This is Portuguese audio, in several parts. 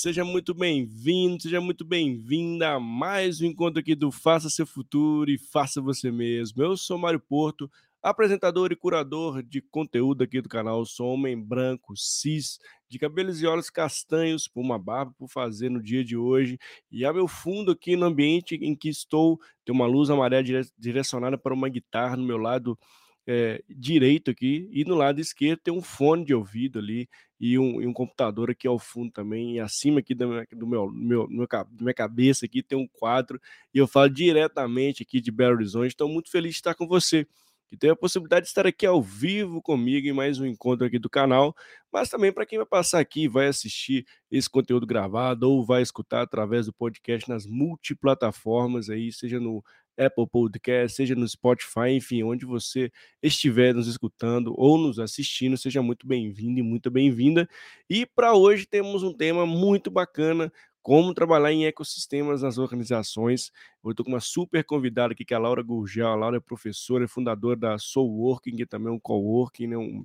seja muito bem-vindo, seja muito bem-vinda a mais um encontro aqui do Faça Seu Futuro e Faça Você Mesmo. Eu sou Mário Porto, apresentador e curador de conteúdo aqui do canal. Sou homem branco, cis, de cabelos e olhos castanhos, por uma barba por fazer no dia de hoje. E a meu fundo aqui no ambiente em que estou, tem uma luz amarela direcionada para uma guitarra no meu lado é, direito aqui, e no lado esquerdo tem um fone de ouvido ali e um, e um computador aqui ao fundo também, e acima aqui do meu, do meu, meu, meu, minha cabeça aqui tem um quadro, e eu falo diretamente aqui de Belo Horizonte, estou muito feliz de estar com você, que tem a possibilidade de estar aqui ao vivo comigo em mais um encontro aqui do canal, mas também para quem vai passar aqui, vai assistir esse conteúdo gravado ou vai escutar através do podcast nas multiplataformas aí, seja no Apple Podcast, seja no Spotify, enfim, onde você estiver nos escutando ou nos assistindo, seja muito bem-vindo e muito bem-vinda. E para hoje temos um tema muito bacana, como trabalhar em ecossistemas nas organizações. Eu estou com uma super convidada aqui, que é a Laura Gurgel. A Laura é professora e fundadora da Soul Working, que também é um coworking, né, um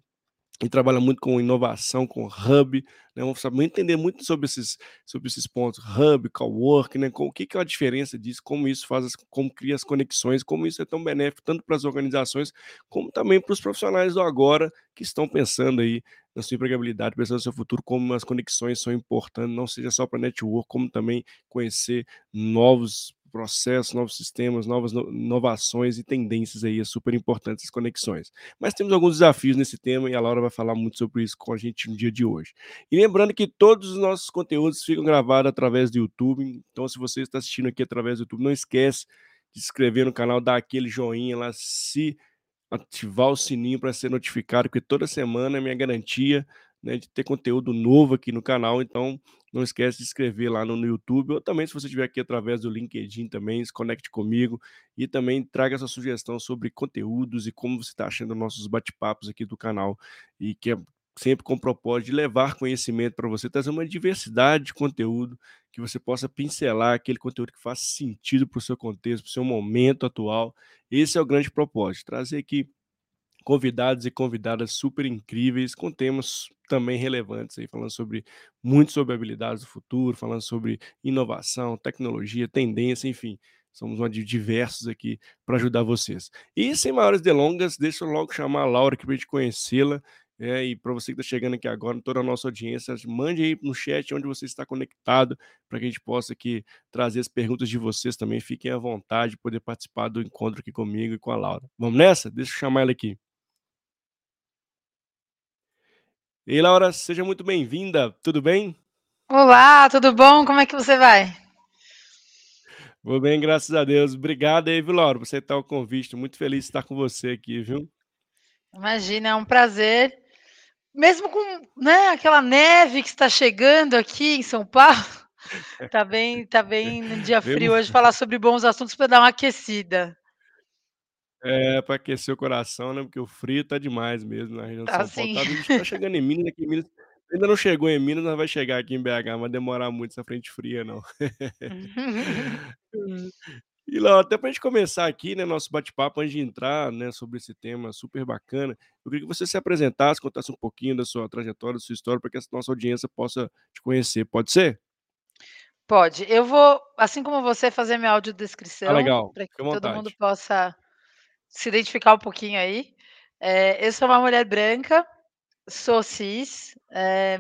e trabalha muito com inovação, com hub, né? Vamos entender muito sobre esses, sobre esses pontos, hub, cowork, né? O que, que é a diferença disso, como isso faz, como cria as conexões, como isso é tão benéfico tanto para as organizações como também para os profissionais do agora que estão pensando aí na sua empregabilidade, pensando no seu futuro, como as conexões são importantes, não seja só para network, como também conhecer novos processos, novos sistemas, novas inovações e tendências aí, é super importantes as conexões. Mas temos alguns desafios nesse tema e a Laura vai falar muito sobre isso com a gente no dia de hoje. E lembrando que todos os nossos conteúdos ficam gravados através do YouTube, então se você está assistindo aqui através do YouTube, não esquece de se inscrever no canal, dar aquele joinha lá, se ativar o sininho para ser notificado, porque toda semana é minha garantia né, de ter conteúdo novo aqui no canal. Então, não esquece de inscrever lá no, no, YouTube, ou também, se você estiver aqui através do LinkedIn também, se conecte comigo e também traga sua sugestão sobre conteúdos e como você está achando nossos bate-papos aqui do canal. E que é sempre com o propósito de levar conhecimento para você, trazer uma diversidade de conteúdo que você possa pincelar aquele conteúdo que faça sentido para o seu contexto, para o seu momento atual. Esse é o grande propósito, trazer aqui convidados e convidadas super incríveis, com temas também relevantes aí, falando sobre muito sobre habilidades do futuro, falando sobre inovação, tecnologia, tendência, enfim. Somos uma de diversos aqui para ajudar vocês. E sem maiores delongas, deixa eu logo chamar a Laura aqui para a gente conhecê-la. É, e para você que está chegando aqui agora, toda a nossa audiência, mande aí no chat onde você está conectado, para que a gente possa aqui trazer as perguntas de vocês também. Fiquem à vontade de poder participar do encontro aqui comigo e com a Laura. Vamos nessa? Deixa eu chamar ela aqui. E Laura, seja muito bem-vinda, tudo bem? Olá, tudo bom? Como é que você vai? Vou bem, graças a Deus. Obrigado aí, viu, Laura, por aceitar o convite. Muito feliz de estar com você aqui, viu? Imagina, é um prazer. Mesmo com né, aquela neve que está chegando aqui em São Paulo, tá bem, tá bem no dia frio hoje falar sobre bons assuntos para dar uma aquecida. É, para aquecer o coração, né, porque o frio tá demais mesmo na região de Tá São Paulo. sim. Tá, a gente tá chegando em Minas, aqui em Minas ainda não chegou em Minas, mas vai chegar aqui em BH, vai demorar muito essa frente fria não. E Laura, até pra gente começar aqui, né, nosso bate-papo, antes de entrar, né, sobre esse tema super bacana, eu queria que você se apresentasse, contasse um pouquinho da sua trajetória, da sua história, para que a nossa audiência possa te conhecer, pode ser? Pode. Eu vou, assim como você, fazer minha Ah, audiodescrição, legal, para que à todo mundo vontade. possa se identificar um pouquinho aí. Eh, eu sou uma mulher branca, sou cis, eh,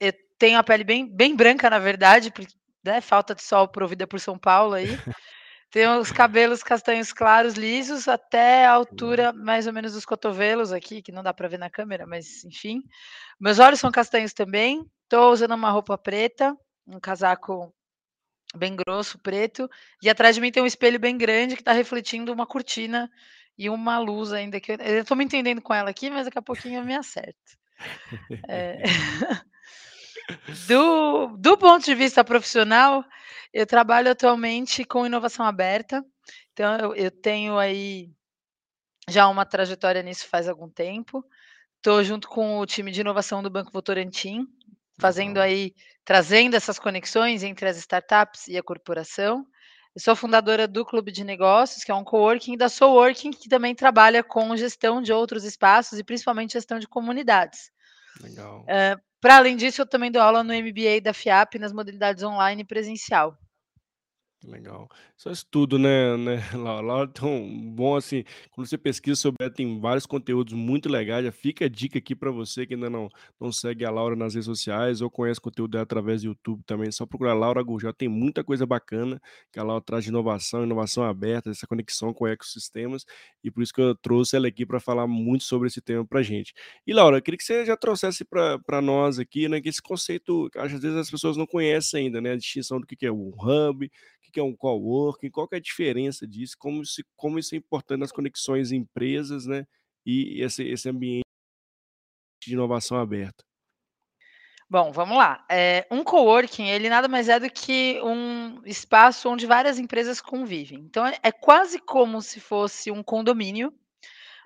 eu tenho a pele bem bem branca, na verdade, porque, né, falta de sol provida por São Paulo aí. Tenho os cabelos castanhos claros, lisos, até a altura mais ou menos dos cotovelos aqui, que não dá para ver na câmera, mas enfim. Meus olhos são castanhos também, tô usando uma roupa preta, um casaco bem grosso, preto, e atrás de mim tem um espelho bem grande que tá refletindo uma cortina e uma luz ainda que eu eu tô me entendendo com ela aqui, mas daqui a pouquinho eu me acerto. Eh, do do ponto de vista profissional, eu trabalho atualmente com inovação aberta, então eu eu tenho aí já uma trajetória nisso faz algum tempo. Tô junto com o time de inovação do Banco Votorantim, fazendo Legal. aí trazendo essas conexões entre as startups e a corporação. Eu sou fundadora do Clube de Negócios, que é um coworking, da Soul Working, que também trabalha com gestão de outros espaços e principalmente gestão de comunidades. Legal. Hã, Para além disso, eu também dou aula no MBA da FIAP nas modalidades online e presencial. Legal. Só isso tudo, né, né, Laura? Laura, tão bom assim, quando você pesquisa sobre ela, tem vários conteúdos muito legais. Já fica a dica aqui para você que ainda não, não segue a Laura nas redes sociais ou conhece o conteúdo dela através do YouTube também. Só procurar Laura Gurgel, tem muita coisa bacana que a Laura traz de inovação, inovação aberta, essa conexão com ecossistemas, e por isso que eu trouxe ela aqui para falar muito sobre esse tema para gente. E Laura, eu queria que você já trouxesse para nós aqui, né, que esse conceito, às vezes as pessoas não conhecem ainda, né, a distinção do que é um hub, que é um coworking, qual é a diferença disso, como, se, como isso é importante nas conexões empresas, né, e esse, esse ambiente de inovação aberta. Bom, vamos lá. É, um coworking, ele nada mais é do que um espaço onde várias empresas convivem. Então, é, é quase como se fosse um condomínio,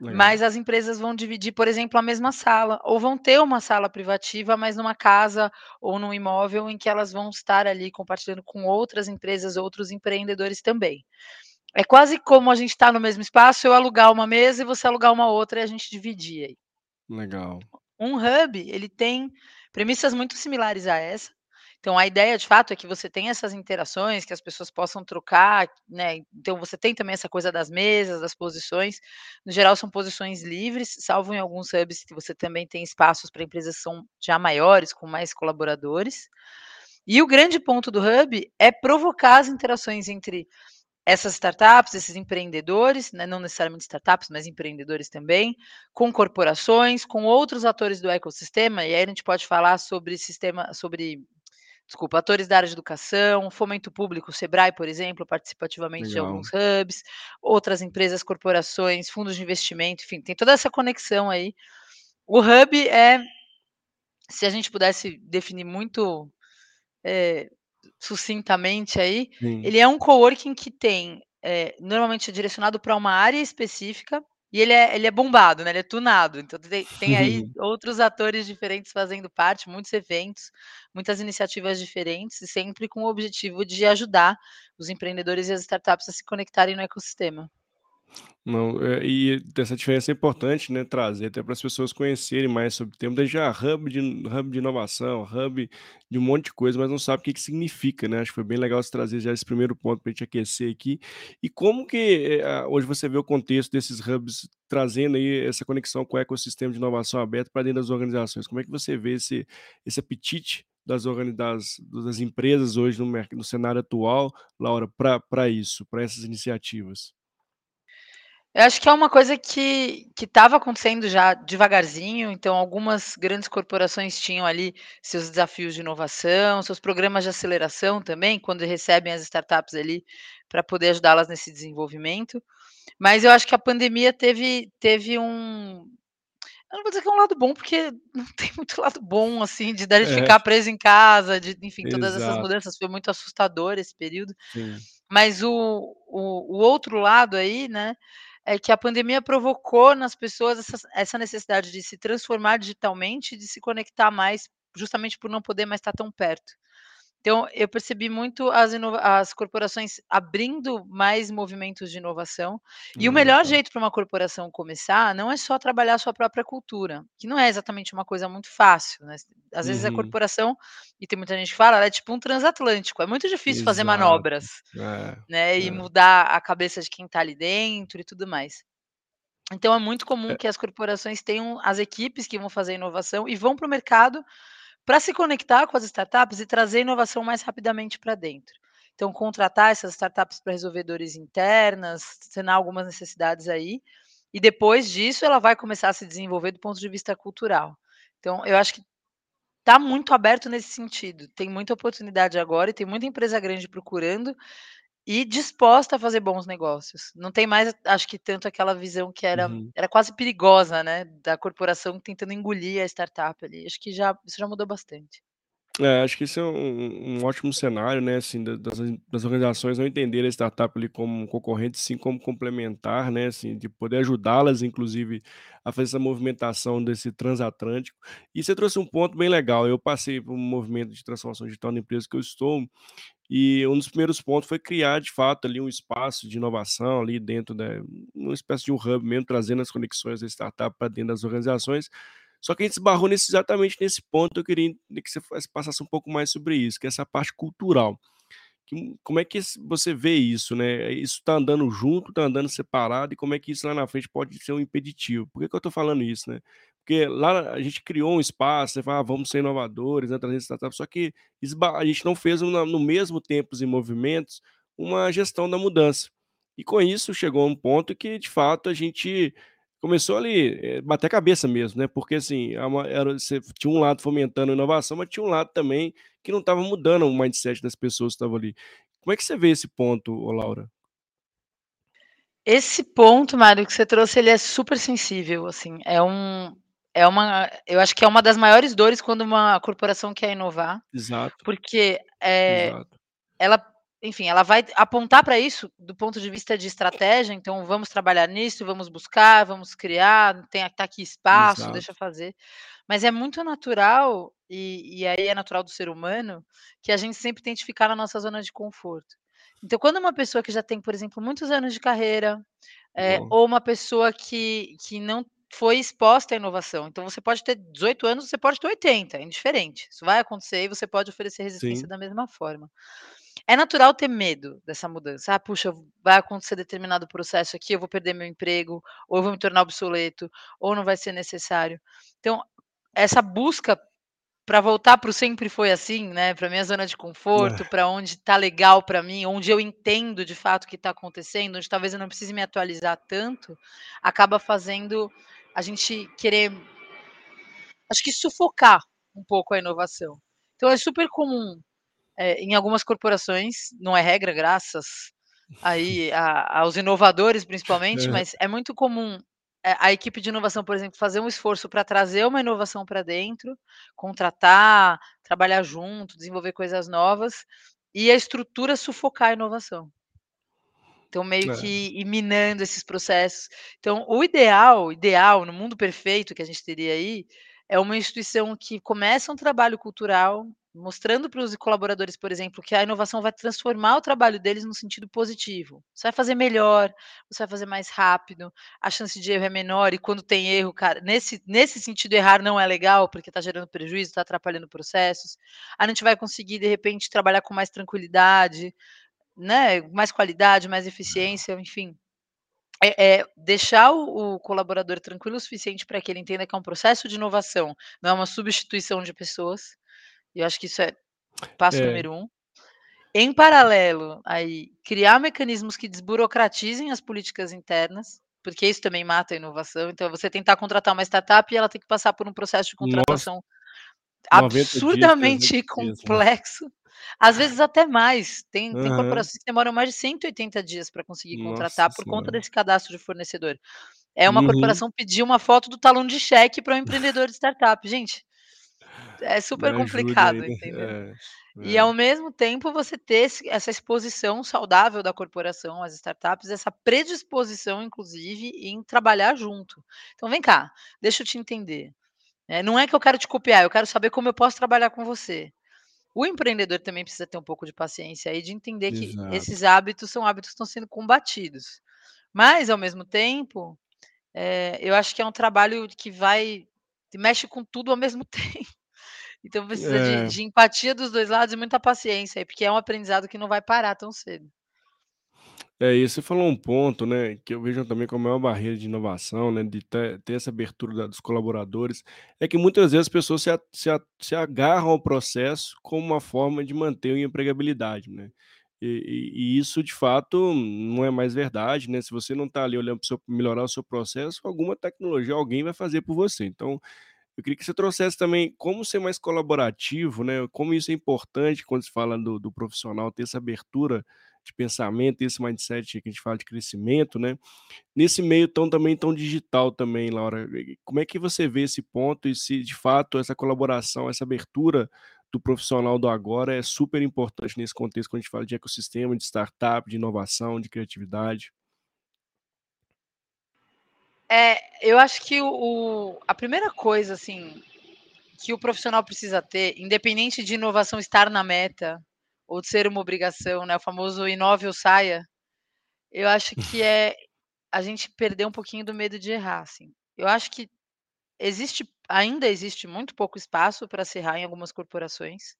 Legal. Mas as empresas vão dividir, por exemplo, a mesma sala, ou vão ter uma sala privativa, mas numa casa ou num imóvel em que elas vão estar ali compartilhando com outras empresas, outros empreendedores também. É quase como a gente está no mesmo espaço, eu alugar uma mesa e você alugar uma outra e a gente dividir aí. Legal. Um hub, ele tem premissas muito similares a essa, então, a ideia, de fato, é que você tenha essas interações, que as pessoas possam trocar, né? Então, você tem também essa coisa das mesas, das posições. No geral, são posições livres, salvo em alguns hubs que você também tem espaços para empresas que são já maiores, com mais colaboradores. E o grande ponto do hub é provocar as interações entre essas startups, esses empreendedores, né, não necessariamente startups, mas empreendedores também, com corporações, com outros atores do ecossistema, e aí a gente pode falar sobre sistema, sobre desculpa, atores da área de educação, fomento público, o Sebrae, por exemplo, participa ativamente de alguns hubs, outras empresas, corporações, fundos de investimento, enfim, tem toda essa conexão aí. O hub é, se a gente pudesse definir muito é, sucintamente aí, Sim. ele é um coworking que tem, é, normalmente é direcionado para uma área específica, e ele é, ele é bombado, né? Ele é tunado. Então tem, tem aí outros atores diferentes fazendo parte, muitos eventos, muitas iniciativas diferentes, e sempre com o objetivo de ajudar os empreendedores e as startups a se conectarem no ecossistema. Não, é, e essa diferença é importante, né, trazer até para as pessoas conhecerem mais sobre o tema. Já hub de, hub de inovação, hub de um monte de coisa, mas não sabe o que, que significa, né? Acho que foi bem legal você trazer já esse primeiro ponto para a gente aquecer aqui. E como que é, hoje você vê o contexto desses hubs trazendo aí essa conexão com o ecossistema de inovação aberto para dentro das organizações? Como é que você vê esse, esse apetite das, das, das empresas hoje no, no cenário atual, Laura, para isso, para essas iniciativas? Eu acho que é uma coisa que estava acontecendo já devagarzinho, então algumas grandes corporações tinham ali seus desafios de inovação, seus programas de aceleração também, quando recebem as startups ali para poder ajudá-las nesse desenvolvimento. Mas eu acho que a pandemia teve, teve um. Eu não vou dizer que é um lado bom, porque não tem muito lado bom, assim, de de é. ficar preso em casa, de, enfim, todas Exato. essas mudanças. Foi muito assustador esse período. Sim. Mas o, o, o outro lado aí, né? É que a pandemia provocou nas pessoas essa, essa necessidade de se transformar digitalmente de se conectar mais, justamente por não poder mais estar tão perto. Então, eu percebi muito as, as corporações abrindo mais movimentos de inovação. E hum, o melhor tá. jeito para uma corporação começar não é só trabalhar a sua própria cultura, que não é exatamente uma coisa muito fácil. Né? Às vezes a uhum. corporação, e tem muita gente que fala, ela é tipo um transatlântico. É muito difícil Exato. fazer manobras é, né? e é. mudar a cabeça de quem está ali dentro e tudo mais. Então, é muito comum é. que as corporações tenham as equipes que vão fazer inovação e vão para o mercado para se conectar com as startups e trazer inovação mais rapidamente para dentro. Então, contratar essas startups para resolver dores internas, sanar algumas necessidades aí, e depois disso ela vai começar a se desenvolver do ponto de vista cultural. Então, eu acho que está muito aberto nesse sentido. Tem muita oportunidade agora e tem muita empresa grande procurando e disposta a fazer bons negócios. Não tem mais, acho que tanto aquela visão que era, uhum. era quase perigosa, né, da corporação tentando engolir a startup ali. Acho que já isso já mudou bastante. É, acho que isso é um, um ótimo cenário, né, assim, das, das organizações não entenderem a startup ali como concorrente, sim como complementar, né, assim, de poder ajudá-las, inclusive, a fazer essa movimentação desse transatlântico. E você trouxe um ponto bem legal. Eu passei por um movimento de transformação digital na empresa que eu estou, e um dos primeiros pontos foi criar, de fato, ali um espaço de inovação ali dentro da uma espécie de um hub mesmo, trazendo as conexões da startup para dentro das organizações, Só que a gente esbarrou nesse, exatamente nesse ponto. Eu queria que você passasse um pouco mais sobre isso, que é essa parte cultural. Que, como é que você vê isso, né? Isso está andando junto, está andando separado, e como é que isso lá na frente pode ser um impeditivo? Por que, que eu estou falando isso, né? Porque lá a gente criou um espaço, você fala, ah, vamos ser inovadores, né, trazer startups, só que a gente não fez no mesmo tempo e movimentos uma gestão da mudança. E com isso chegou a um ponto que, de fato, a gente começou ali, é, bater a cabeça mesmo, né? Porque assim, era, você tinha um lado fomentando a inovação, mas tinha um lado também que não estava mudando o mindset das pessoas que estavam ali. Como é que você vê esse ponto, Laura? Esse ponto, Mário, que você trouxe, ele é super sensível, assim, é um, é uma, eu acho que é uma das maiores dores quando uma corporação quer inovar. Exato. Porque é, Exato. ela, enfim, ela vai apontar para isso do ponto de vista de estratégia. Então, vamos trabalhar nisso, vamos buscar, vamos criar, tem tá aqui espaço, Exato. deixa fazer. Mas é muito natural e, e aí é natural do ser humano que a gente sempre tente ficar na nossa zona de conforto. Então, quando uma pessoa que já tem, por exemplo, muitos anos de carreira, é, ou uma pessoa que, que não foi exposta à inovação. Então você pode ter 18 anos, você pode ter 80, é indiferente. Isso vai acontecer e você pode oferecer resistência Sim. da mesma forma. É natural ter medo dessa mudança. Ah, puxa, vai acontecer determinado processo aqui, eu vou perder meu emprego, ou eu vou me tornar obsoleto, ou não vai ser necessário. Então, essa busca para voltar para o sempre foi assim, né? Para minha zona de conforto, é. para onde está legal para mim, onde eu entendo de fato o que está acontecendo, onde talvez eu não precise me atualizar tanto, acaba fazendo a gente querer, acho que sufocar um pouco a inovação. Então é super comum é, em algumas corporações, não é regra, graças aí a, aos inovadores principalmente, é. mas é muito comum a equipe de inovação, por exemplo, fazer um esforço para trazer uma inovação para dentro, contratar, trabalhar junto, desenvolver coisas novas, e a estrutura sufocar a inovação. Então, meio é. que ir minando esses processos. Então, o ideal, ideal, no mundo perfeito que a gente teria aí, é uma instituição que começa um trabalho cultural mostrando para os colaboradores, por exemplo, que a inovação vai transformar o trabalho deles no sentido positivo. Você vai fazer melhor, você vai fazer mais rápido, a chance de erro é menor, e quando tem erro, cara, nesse, nesse sentido, errar não é legal, porque está gerando prejuízo, está atrapalhando processos. A gente vai conseguir, de repente, trabalhar com mais tranquilidade, né, mais qualidade, mais eficiência, enfim. É, é, deixar o, o, colaborador tranquilo o suficiente para que ele entenda que é um processo de inovação, não é uma substituição de pessoas. E eu acho que isso é passo é. número um. Em paralelo, aí, criar mecanismos que desburocratizem as políticas internas, porque isso também mata a inovação. Então, você tentar contratar uma startup e ela tem que passar por um processo de contratação Nossa, absurdamente dias, complexo. Às vezes até mais. Tem, uhum. tem corporações que demoram mais de 180 dias para conseguir contratar Nossa por senhora. conta desse cadastro de fornecedor. É uma uhum. corporação pedir uma foto do talão de cheque para um empreendedor de startup. Gente, é super complicado, aí, né? entendeu? É, é. E ao mesmo tempo você ter essa exposição saudável da corporação às startups, essa predisposição, inclusive, em trabalhar junto. Então, vem cá, deixa eu te entender. É, não é que eu quero te copiar, eu quero saber como eu posso trabalhar com você. O empreendedor também precisa ter um pouco de paciência aí, de entender que Exato. esses hábitos são hábitos que estão sendo combatidos. Mas, ao mesmo tempo, é, eu acho que é um trabalho que vai, que mexe com tudo ao mesmo tempo. Então precisa é. de, de, empatia dos dois lados e muita paciência, porque é um aprendizado que não vai parar tão cedo. É, e você falou um ponto, né, que eu vejo também como a maior barreira de inovação, né, de ter, ter essa abertura da, dos colaboradores, é que muitas vezes as pessoas se, a, se, a, se, agarram ao processo como uma forma de manter a empregabilidade, né? E, e, e, isso de fato não é mais verdade, né? Se você não está ali olhando para melhorar o seu processo, alguma tecnologia alguém vai fazer por você. Então, eu queria que você trouxesse também como ser mais colaborativo, né? Como isso é importante quando se fala do, do profissional ter essa abertura de pensamento, esse mindset que a gente fala de crescimento, né? Nesse meio tão também tão digital também, Laura. Como é que você vê esse ponto e se de fato essa colaboração, essa abertura do profissional do agora é super importante nesse contexto quando a gente fala de ecossistema, de startup, de inovação, de criatividade? É, eu acho que o, a primeira coisa assim que o profissional precisa ter, independente de inovação estar na meta ou de ser uma obrigação, né? O famoso inove ou saia. Eu acho que é a gente perder um pouquinho do medo de errar, assim. Eu acho que existe ainda existe muito pouco espaço para se errar em algumas corporações.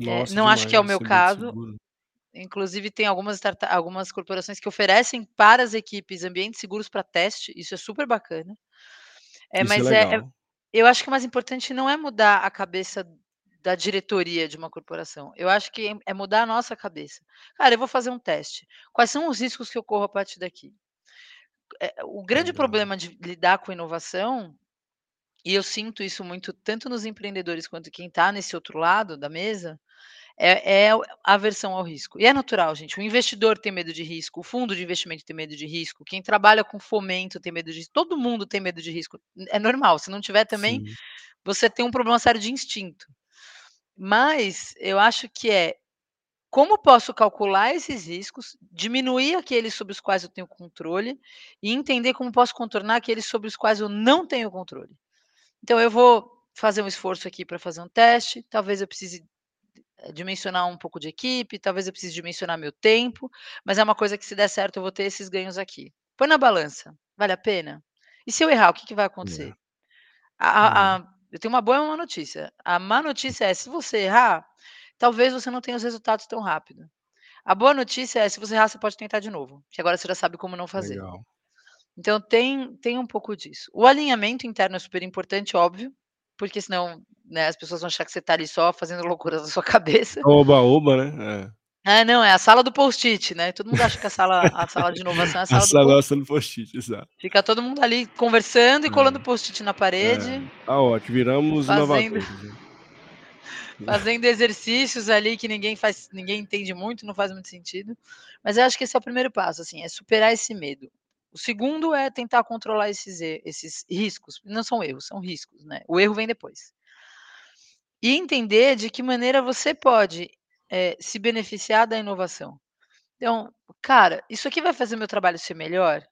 Eh, Nossa, não acho que é o demais, meu é caso. seguro. Inclusive tem algumas algumas corporações que oferecem para as equipes ambientes seguros para teste, isso é super bacana. É, Isso é mas é é eu acho que o mais importante não é mudar a cabeça da diretoria de uma corporação, eu acho que é é mudar a nossa cabeça. "Cara, eu vou fazer um teste, quais são os riscos que eu corro a partir daqui?". Eh, o grande Legal. problema de lidar com inovação, e eu sinto isso muito tanto nos empreendedores quanto quem está nesse outro lado da mesa, é é a aversão ao risco. E é natural gente, o investidor tem medo de risco, o fundo de investimento tem medo de risco, quem trabalha com fomento tem medo de risco, todo mundo tem medo de risco. É normal, se não tiver também, Sim. você tem um problema sério de instinto. Mas eu acho que é, como posso calcular esses riscos, diminuir aqueles sobre os quais eu tenho controle, e entender como posso contornar aqueles sobre os quais eu não tenho controle. Então eu vou fazer um esforço aqui para fazer um teste, talvez eu precise dimensionar um pouco de equipe, talvez eu precise dimensionar meu tempo, mas é uma coisa que se der certo eu vou ter esses ganhos aqui. Põe na balança, vale a pena? E se eu errar, o que que vai É. acontecer? A a É. a eu tenho uma boa e uma má notícia. A má notícia é, se você errar, talvez você não tenha os resultados tão rápido. A boa notícia é, se você errar, você pode tentar de novo, que agora você já sabe como não fazer. Legal. Então tem tem um pouco disso. O alinhamento interno é super importante, óbvio, porque senão, né, as pessoas vão achar que você está ali só fazendo loucuras na sua cabeça. Oba-oba, né, é. É, não, é a sala do post-it, né, todo mundo acha que a sala a sala de inovação é a A sala do sala post post-it, exato. Fica todo mundo ali conversando e colando É. post-it na É, parede tá ótimo, viramos fazendo inovadores, né. fazendo exercícios ali que ninguém faz ninguém entende muito, não faz muito sentido. Mas eu acho que esse é o primeiro passo, assim, é superar esse medo. O segundo é tentar controlar esses esses riscos, não são erros, são riscos, né, o erro vem depois. E entender de que maneira você pode, eh, se beneficiar da inovação. Então, cara, isso aqui vai fazer meu trabalho ser melhor?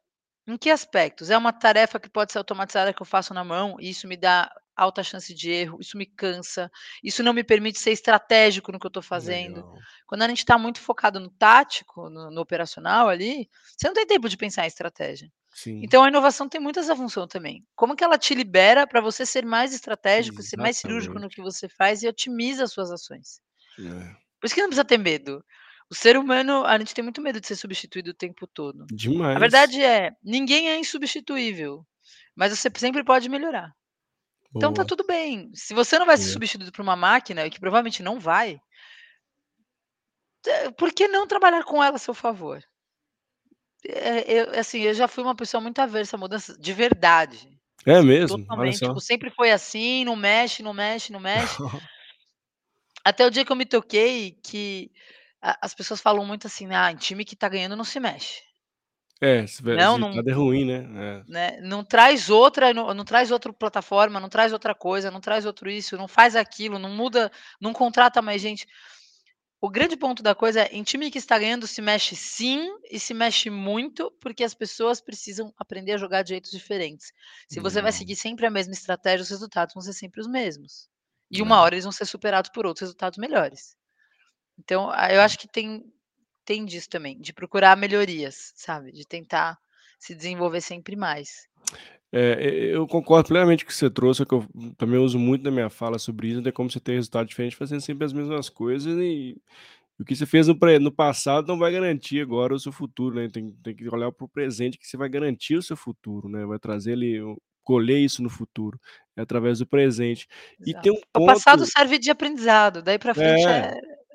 Em que aspectos? É uma tarefa que pode ser automatizada que eu faço na mão e isso me dá alta chance de erro, isso me cansa, isso não me permite ser estratégico no que eu estou fazendo. Legal. Quando a gente está muito focado no tático, no no operacional ali, você não tem tempo de pensar em estratégia. Sim. Então a inovação tem muito essa função também. Como que ela te libera para você ser mais estratégico, ser mais cirúrgico no Exatamente. que você faz e otimiza as suas ações. É. Por isso que não precisa ter medo. O ser humano, a gente tem muito medo de ser substituído o tempo todo. A Demais. verdade é, ninguém é insubstituível, mas você sempre pode melhorar. Então está Boa. tudo bem, se você não vai ser É. substituído por uma máquina, que provavelmente não vai eh, por que não trabalhar com ela a seu favor? Eh, eu assim, eu já fui uma pessoa muito aversa a mudanças, de verdade. É Assim, mesmo? Totalmente, tipo, sempre foi assim, não mexe, não mexe, não mexe. Até o dia que eu me toquei que as pessoas falam muito assim: "Ah, em time que está ganhando não se mexe". É, ve Não, não é ruim, né, é. né, não traz outra não não traz outra plataforma, não traz outra coisa, não traz outro isso, não faz aquilo, não muda, não contrata mais gente. O grande ponto da coisa é, em time que está ganhando se mexe sim, e se mexe muito, porque as pessoas precisam aprender a jogar de jeitos diferentes. Se você vai Legal. seguir sempre a mesma estratégia, os resultados vão ser sempre os mesmos. E uma É. hora eles vão ser superados por outros resultados melhores. Então, eu acho que tem tem disso também, de procurar melhorias, sabe, de tentar se desenvolver sempre mais. É, e eu concordo plenamente com o que você trouxe, é que eu também uso muito na minha fala sobre isso, não tem como você ter resultado diferente fazendo sempre as mesmas coisas e o que você fez no no passado não vai garantir agora o seu futuro, né, tem tem que olhar para o presente que você vai garantir o seu futuro, né, vai trazer o colher isso no futuro, é através do presente. E tem Exato. um O passado ponto serve de aprendizado, daí para frente É. é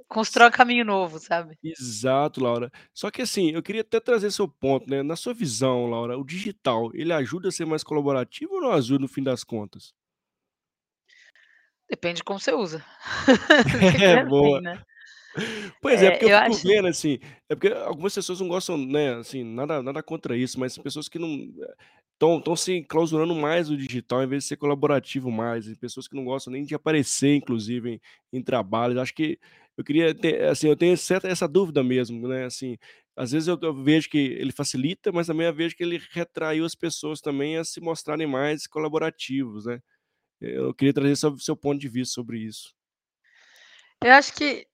constrói caminho novo, sabe. Exato, Laura. Só que assim, eu queria até trazer seu ponto, né, na sua visão, Laura, o digital, ele ajuda a ser mais colaborativo ou não ajuda no fim das contas? Depende de como você usa. É, é assim, boa. né. Pois é, porque eu É, eu fico acho vendo, assim, é porque algumas pessoas não gostam, né, assim, nada nada contra isso, mas pessoas que não estão estão se enclausurando mais no digital, em vez de ser colaborativo mais, e pessoas que não gostam nem de aparecer inclusive em em trabalhos, acho que eu queria ter assim, eu tenho certa essa dúvida mesmo, né, assim, às vezes eu eu vejo que ele facilita, mas também eu vejo que ele retraiu as pessoas também a se mostrarem mais colaborativos, né. Eu queria trazer o seu ponto de vista sobre isso. Eu acho que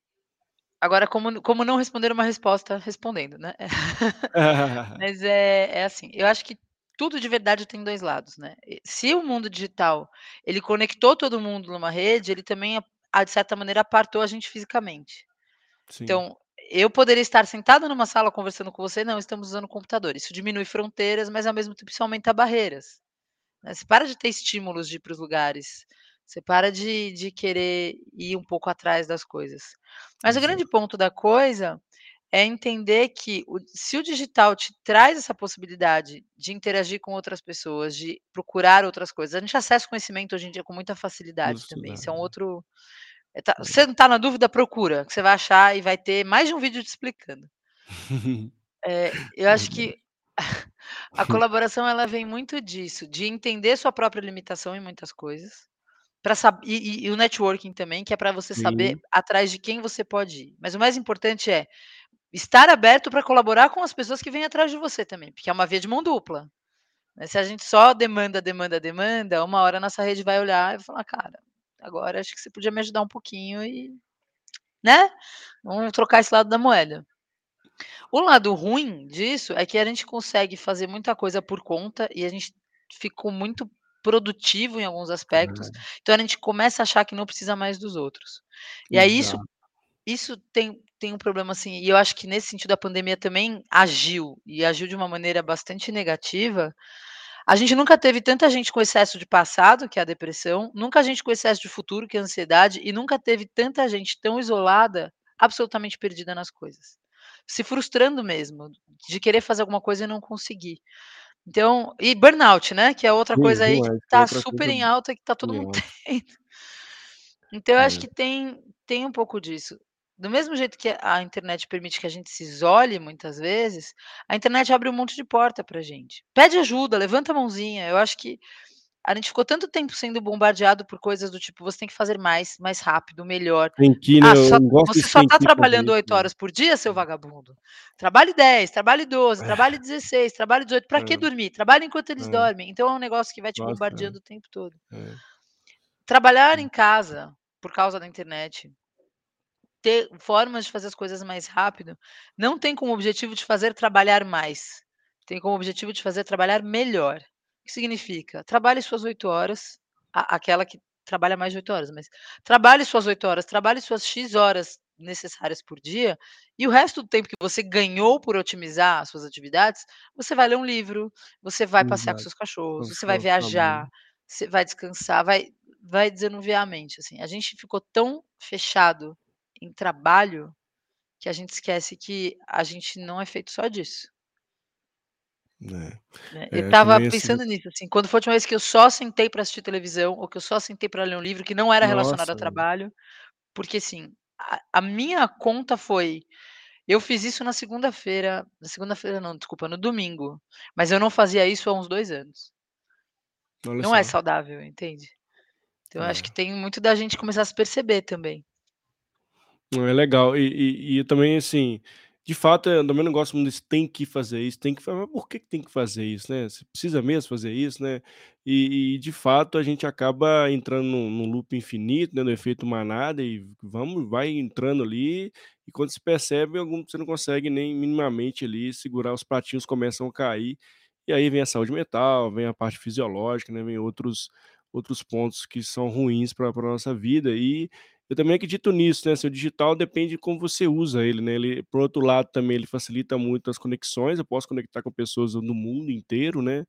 agora como como não responder uma resposta respondendo, né. Mas é é assim, eu acho que tudo de verdade tem 2 lados, né. Se o mundo digital, ele conectou todo mundo numa rede, ele também, a de certa maneira, apartou a gente fisicamente. Sim. Então, eu poderia estar sentada numa sala conversando com você, não, estamos usando computador. Isso diminui fronteiras, mas ao mesmo tempo isso aumenta barreiras. Né, você para de ter estímulos de ir para os lugares, você para de de querer ir um pouco atrás das coisas. Mas o grande Exato. ponto da coisa é entender que o se o digital te traz essa possibilidade de interagir com outras pessoas, de procurar outras coisas, a gente acessa conhecimento hoje em dia com muita facilidade também, isso é um Velocidade. outro tá É. você não tá na dúvida, procura, que você vai achar e vai ter mais de um vídeo te explicando. Eh, eu acho que a colaboração ela vem muito disso, de entender sua própria limitação em muitas coisas, pra sab e e o networking também, que é pra você saber Sim. atrás de quem você pode ir. Mas o mais importante é, estar aberto pra colaborar com as pessoas que vêm atrás de você também, porque é uma via de mão dupla, né, se a gente só demanda, demanda, demanda, uma hora a nossa rede vai olhar e vai falar: "Cara, agora acho que você podia me ajudar um pouquinho e" né, vamos trocar esse lado da moeda. O lado ruim disso é que a gente consegue fazer muita coisa por conta e a gente ficou muito produtivo em alguns aspectos, então a gente começa a achar que não precisa mais dos outros. E aí isso isso tem tem um problema, assim, e eu acho que nesse sentido a pandemia também agiu, e agiu de uma maneira bastante negativa. A gente nunca teve tanta gente com excesso de passado, que é a depressão, nunca gente com excesso de futuro, que é a ansiedade, e nunca teve tanta gente tão isolada, absolutamente perdida nas coisas. Se frustrando mesmo, de querer fazer alguma coisa e não conseguir. Então e burnout, né, que é outra Sim, coisa aí que que é super coisa em alta, que tá todo mundo tendo. Então eu acho É. que tem tem um pouco disso. Do mesmo jeito que a internet permite que a gente se isole muitas vezes, a internet abre um monte de porta pra gente. Pede ajuda, levanta a mãozinha, eu acho que a gente ficou tanto tempo sendo bombardeado por coisas do tipo: "Você tem que fazer mais, mais rápido, melhor". Que, né, "Ah, só você só tá que fazer trabalhando isso 8 mesmo. horas por dia, seu É. vagabundo? Trabalhe 10, trabalhe 12, trabalhe 16, trabalhe 18, pra que É. dormir? Trabalha enquanto eles É. dormem". Então é um negócio que vai te Bastante. bombardeando o tempo todo. É. Trabalhar Hum. em casa, por causa da internet ter formas de fazer as coisas mais rápido, não tem como objetivo te fazer trabalhar mais, tem como objetivo te fazer trabalhar melhor. O que significa? Trabalhe suas 8 horas, a aquela que trabalha mais de 8 horas, mas trabalhe suas 8 horas, trabalhe suas "x" horas necessárias por dia, e o resto do tempo que você ganhou por otimizar as suas atividades, você vai ler um livro, você vai passear com seus cachorros, você vai viajar, também. você vai descansar, vai vai desanuviar a mente, assim. A gente ficou tão fechado em trabalho, que a gente esquece que a gente não é feito só disso. É. Né, eu É, estava também assim pensando nisso, assim, quando foi a última vez que eu só sentei pra assistir televisão, ou que eu só sentei pra ler um livro que não era relacionado a Nossa. trabalho, porque assim, a a minha conta foi eu fiz isso na segunda-feira na segunda-feira não, desculpa, no domingo, mas eu não fazia isso há uns 2 anos. Olha Não é só. saudável, entende? Então eu acho que É. tem muito da gente começar a se perceber também. É legal. E e e também, assim, de fato, eu também não gosto muito desse "tem que fazer isso", tem que fa mas por que tem que fazer isso, né, você precisa mesmo fazer isso, né. E e de fato a gente acaba entrando num num loop infinito, né, no efeito manada e vamos vai entrando ali, e quando se percebe algum você não consegue nem minimamente ali segurar, os pratinhos começam a cair, e aí vem a saúde mental, vem a parte fisiológica, né, vem outros outros pontos que são ruins pra pra nossa vida. E eu também acredito nisso, né, assim, o digital depende de como você usa ele, né, ele por outro lado também ele facilita muito as conexões, eu posso conectar com pessoas no mundo inteiro, né,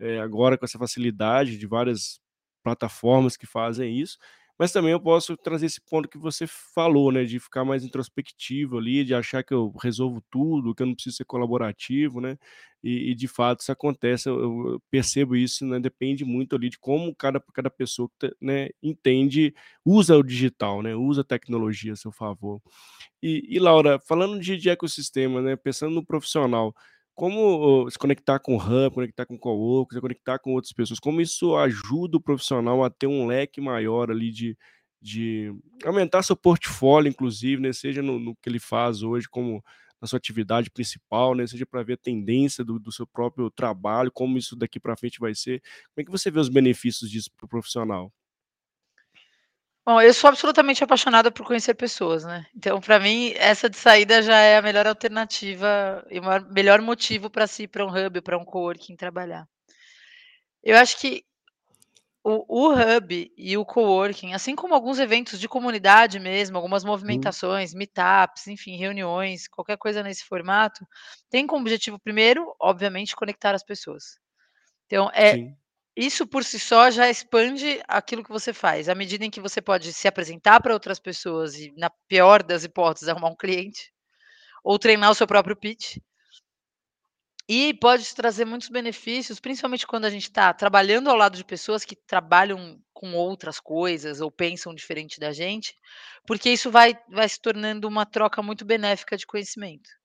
eh, agora com essa facilidade de várias plataformas que fazem isso, mas também eu posso trazer esse ponto que você falou, né, de ficar mais introspectivo ali, de achar que eu resolvo tudo, que eu não preciso ser colaborativo, né, e e de fato isso acontece, eu eu percebo isso, né, depende muito ali de como cada cada pessoa tá, né, entende usa o digital, né, usa a tecnologia a seu favor. E e Laura, falando de de ecossistema, né, pensando no profissional, como se conectar com hub, conectar com coworking, se conectar com outras pessoas, como isso ajuda o profissional a ter um leque maior ali de de aumentar seu portfólio inclusive, né, seja no no que ele faz hoje como na sua atividade principal, né, seja pra ver a tendência do do seu próprio trabalho, como isso daqui pra frente vai ser. Como é que você vê os benefícios disso para o profissional? Bom, eu sou absolutamente apaixonada por conhecer pessoas, né, então pra mim essa de saída já é a melhor alternativa e o melhor motivo pra se ir pra um hub, pra um coworking trabalhar. Eu acho que o o hub e o coworking, assim como alguns eventos de comunidade mesmo, algumas Hum. movimentações, meetups, enfim, reuniões, qualquer coisa nesse formato, tem como objetivo primeiro, obviamente, conectar as pessoas. Então, é Sim. Isso por si só já expande aquilo que você faz, à medida em que você pode se apresentar para outras pessoas e, na pior das hipóteses, arrumar um cliente, ou treinar o seu próprio pitch. E pode te trazer muitos benefícios, principalmente quando a gente tá trabalhando ao lado de pessoas que trabalham com outras coisas ou pensam diferente da gente, porque isso vai vai se tornando uma troca muito benéfica de conhecimento.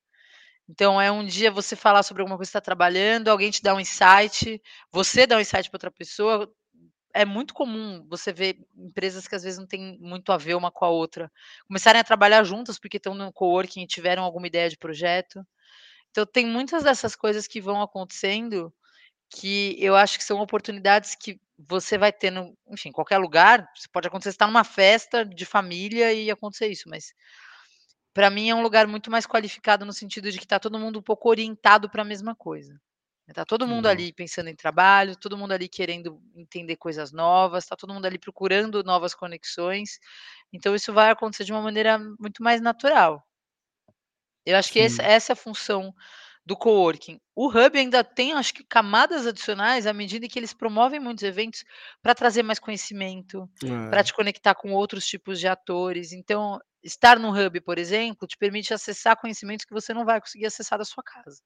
Então é um dia você falar sobre alguma coisa que você tá trabalhando, alguém te dá um insight, você dá um insight para outra pessoa. É muito comum você ver empresas que às vezes não têm muito a ver uma com a outra, começarem a trabalhar juntas porque estão no coworking e tiveram alguma ideia de projeto. Então tem muitas dessas coisas que vão acontecendo, que eu acho que são oportunidades que você vai ter no enfim, qualquer lugar, pode acontecer, você tá numa festa de família e acontecer isso, mas pra mim é um lugar muito mais qualificado no sentido de que tá todo mundo um pouco orientado pra mesma coisa. Tá todo mundo Legal. ali pensando em trabalho, todo mundo ali querendo entender coisas novas, tá todo mundo ali procurando novas conexões, então isso vai acontecer de uma maneira muito mais natural. Eu acho que Sim. essa é a função do coworking. O hub ainda tem, acho que camadas adicionais, à medida que eles promovem muitos eventos pra trazer mais conhecimento, É. te conectar com outros tipos de atores. Então, estar no hub, por exemplo, te permite acessar conhecimentos que você não vai conseguir acessar da sua casa.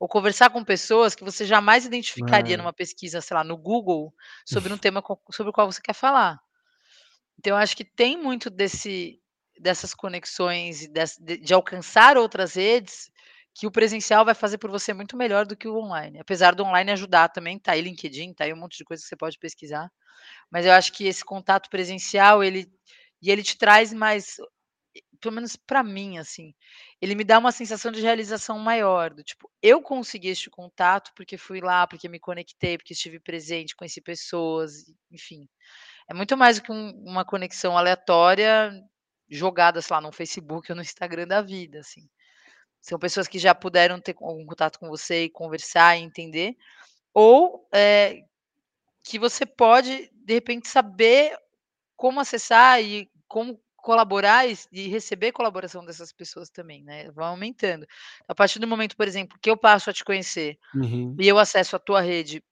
Ou conversar com pessoas que você jamais identificaria É. numa pesquisa, sei lá, no Google, sobre um tema sobre o qual você quer falar. Então acho que tem muito desse dessas conexões e de de alcançar outras redes, que o presencial vai fazer por você muito melhor do que o online. Apesar do online ajudar também, tá aí LinkedIn, tá aí um monte de coisa que você pode pesquisar, mas eu acho que esse contato presencial, ele e ele te traz mais pelo menos pra mim, assim, ele me dá uma sensação de realização maior, do tipo, eu consegui este contato, porque fui lá, porque me conectei, porque estive presente, conheci pessoas, enfim. É muito mais do que um uma conexão aleatória, jogada, sei lá, no Facebook ou no Instagram da vida, assim. São pessoas que já puderam ter algum contato com você e conversar e entender, ou, eh, que você pode, de repente, saber como acessar e como colaborar e receber colaboração dessas pessoas também, né, vão aumentando. A partir do momento, por exemplo, que eu passo a te conhecer, Uhum. e eu acesso a tua rede,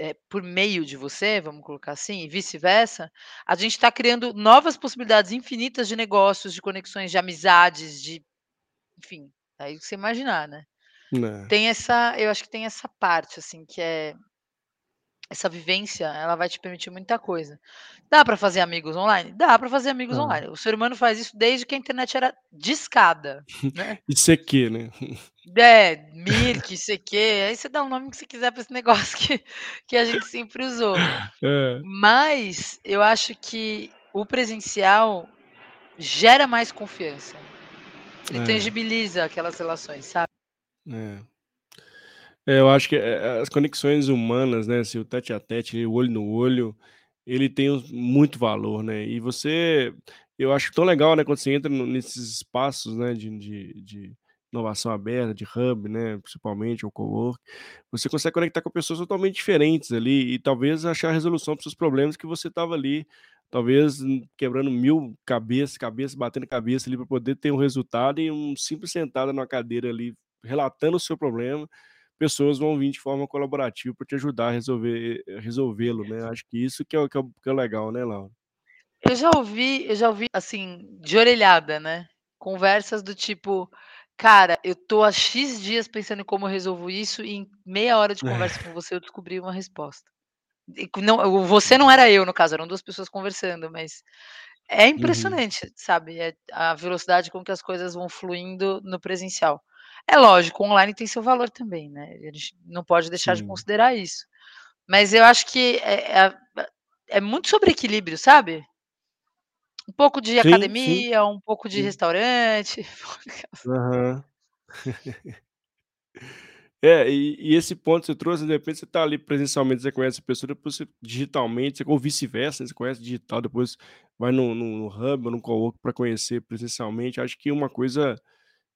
eh, por meio de você, vamos colocar assim, e vice-versa, a gente tá criando novas possibilidades infinitas de negócios, de conexões, de amizades, de enfim, aí você imaginar, né. É. Tem essa eu acho que tem essa parte, assim, que é essa vivência, ela vai te permitir muita coisa. Dá pra fazer amigos online? Dá pra fazer amigos Hã. online. O ser humano faz isso desde que a internet era discada, né. ICQ, né. É, Mirk, ICQ, aí você dá o nome que você quiser pra esse negócio que que a gente sempre usou. É. Mas eu acho que o presencial gera mais confiança. Ele É. tangibiliza aquelas relações, sabe. É. É, eu acho que, eh eh, as conexões humanas, né, assim, o tete a tete, o olho no olho, ele tem muito valor, né, e você eu acho tão legal, né, quando você entra nesses espaços, né, de de de inovação aberta, de hub, né, principalmente, ou cowork, você consegue conectar com pessoas totalmente diferentes ali e talvez achar a resolução para os seus problemas que você estava ali, talvez, hum, quebrando 1000 cabeça cabeça, batendo cabeça ali pra poder ter um resultado e um simples sentada numa cadeira ali, relatando o seu problema, pessoas vão vir de forma colaborativa pra te ajudar a resolver resolvê-lo, né, acho que isso que é o que é que é legal, né, Laura. Eu já ouvi eu já ouvi, assim, de orelhada, né, conversas do tipo: "Cara, eu tô há 'X' dias pensando em como eu resolvo isso e em meia hora de conversa com você eu descobri uma resposta". Não você não era eu no caso, eram 2 pessoas conversando, mas é Uhum. impressionante, sabe, eh, a velocidade com que as coisas vão fluindo no presencial. É lógico, online tem seu valor também, né, a gente não pode deixar de Sim. considerar isso. Mas eu acho que é é é muito sobre equilíbrio, sabe. Um pouco de Sim, sim. academia, um pouco de Sim. restaurante. Aham. É, e e esse ponto que você trouxe, de repente você tá ali presencialmente, você conhece a pessoa, depois você digitalmente ou vice-versa, você conhece digital, depois vai no no no hub ou no cowork pra conhecer presencialmente, acho que uma coisa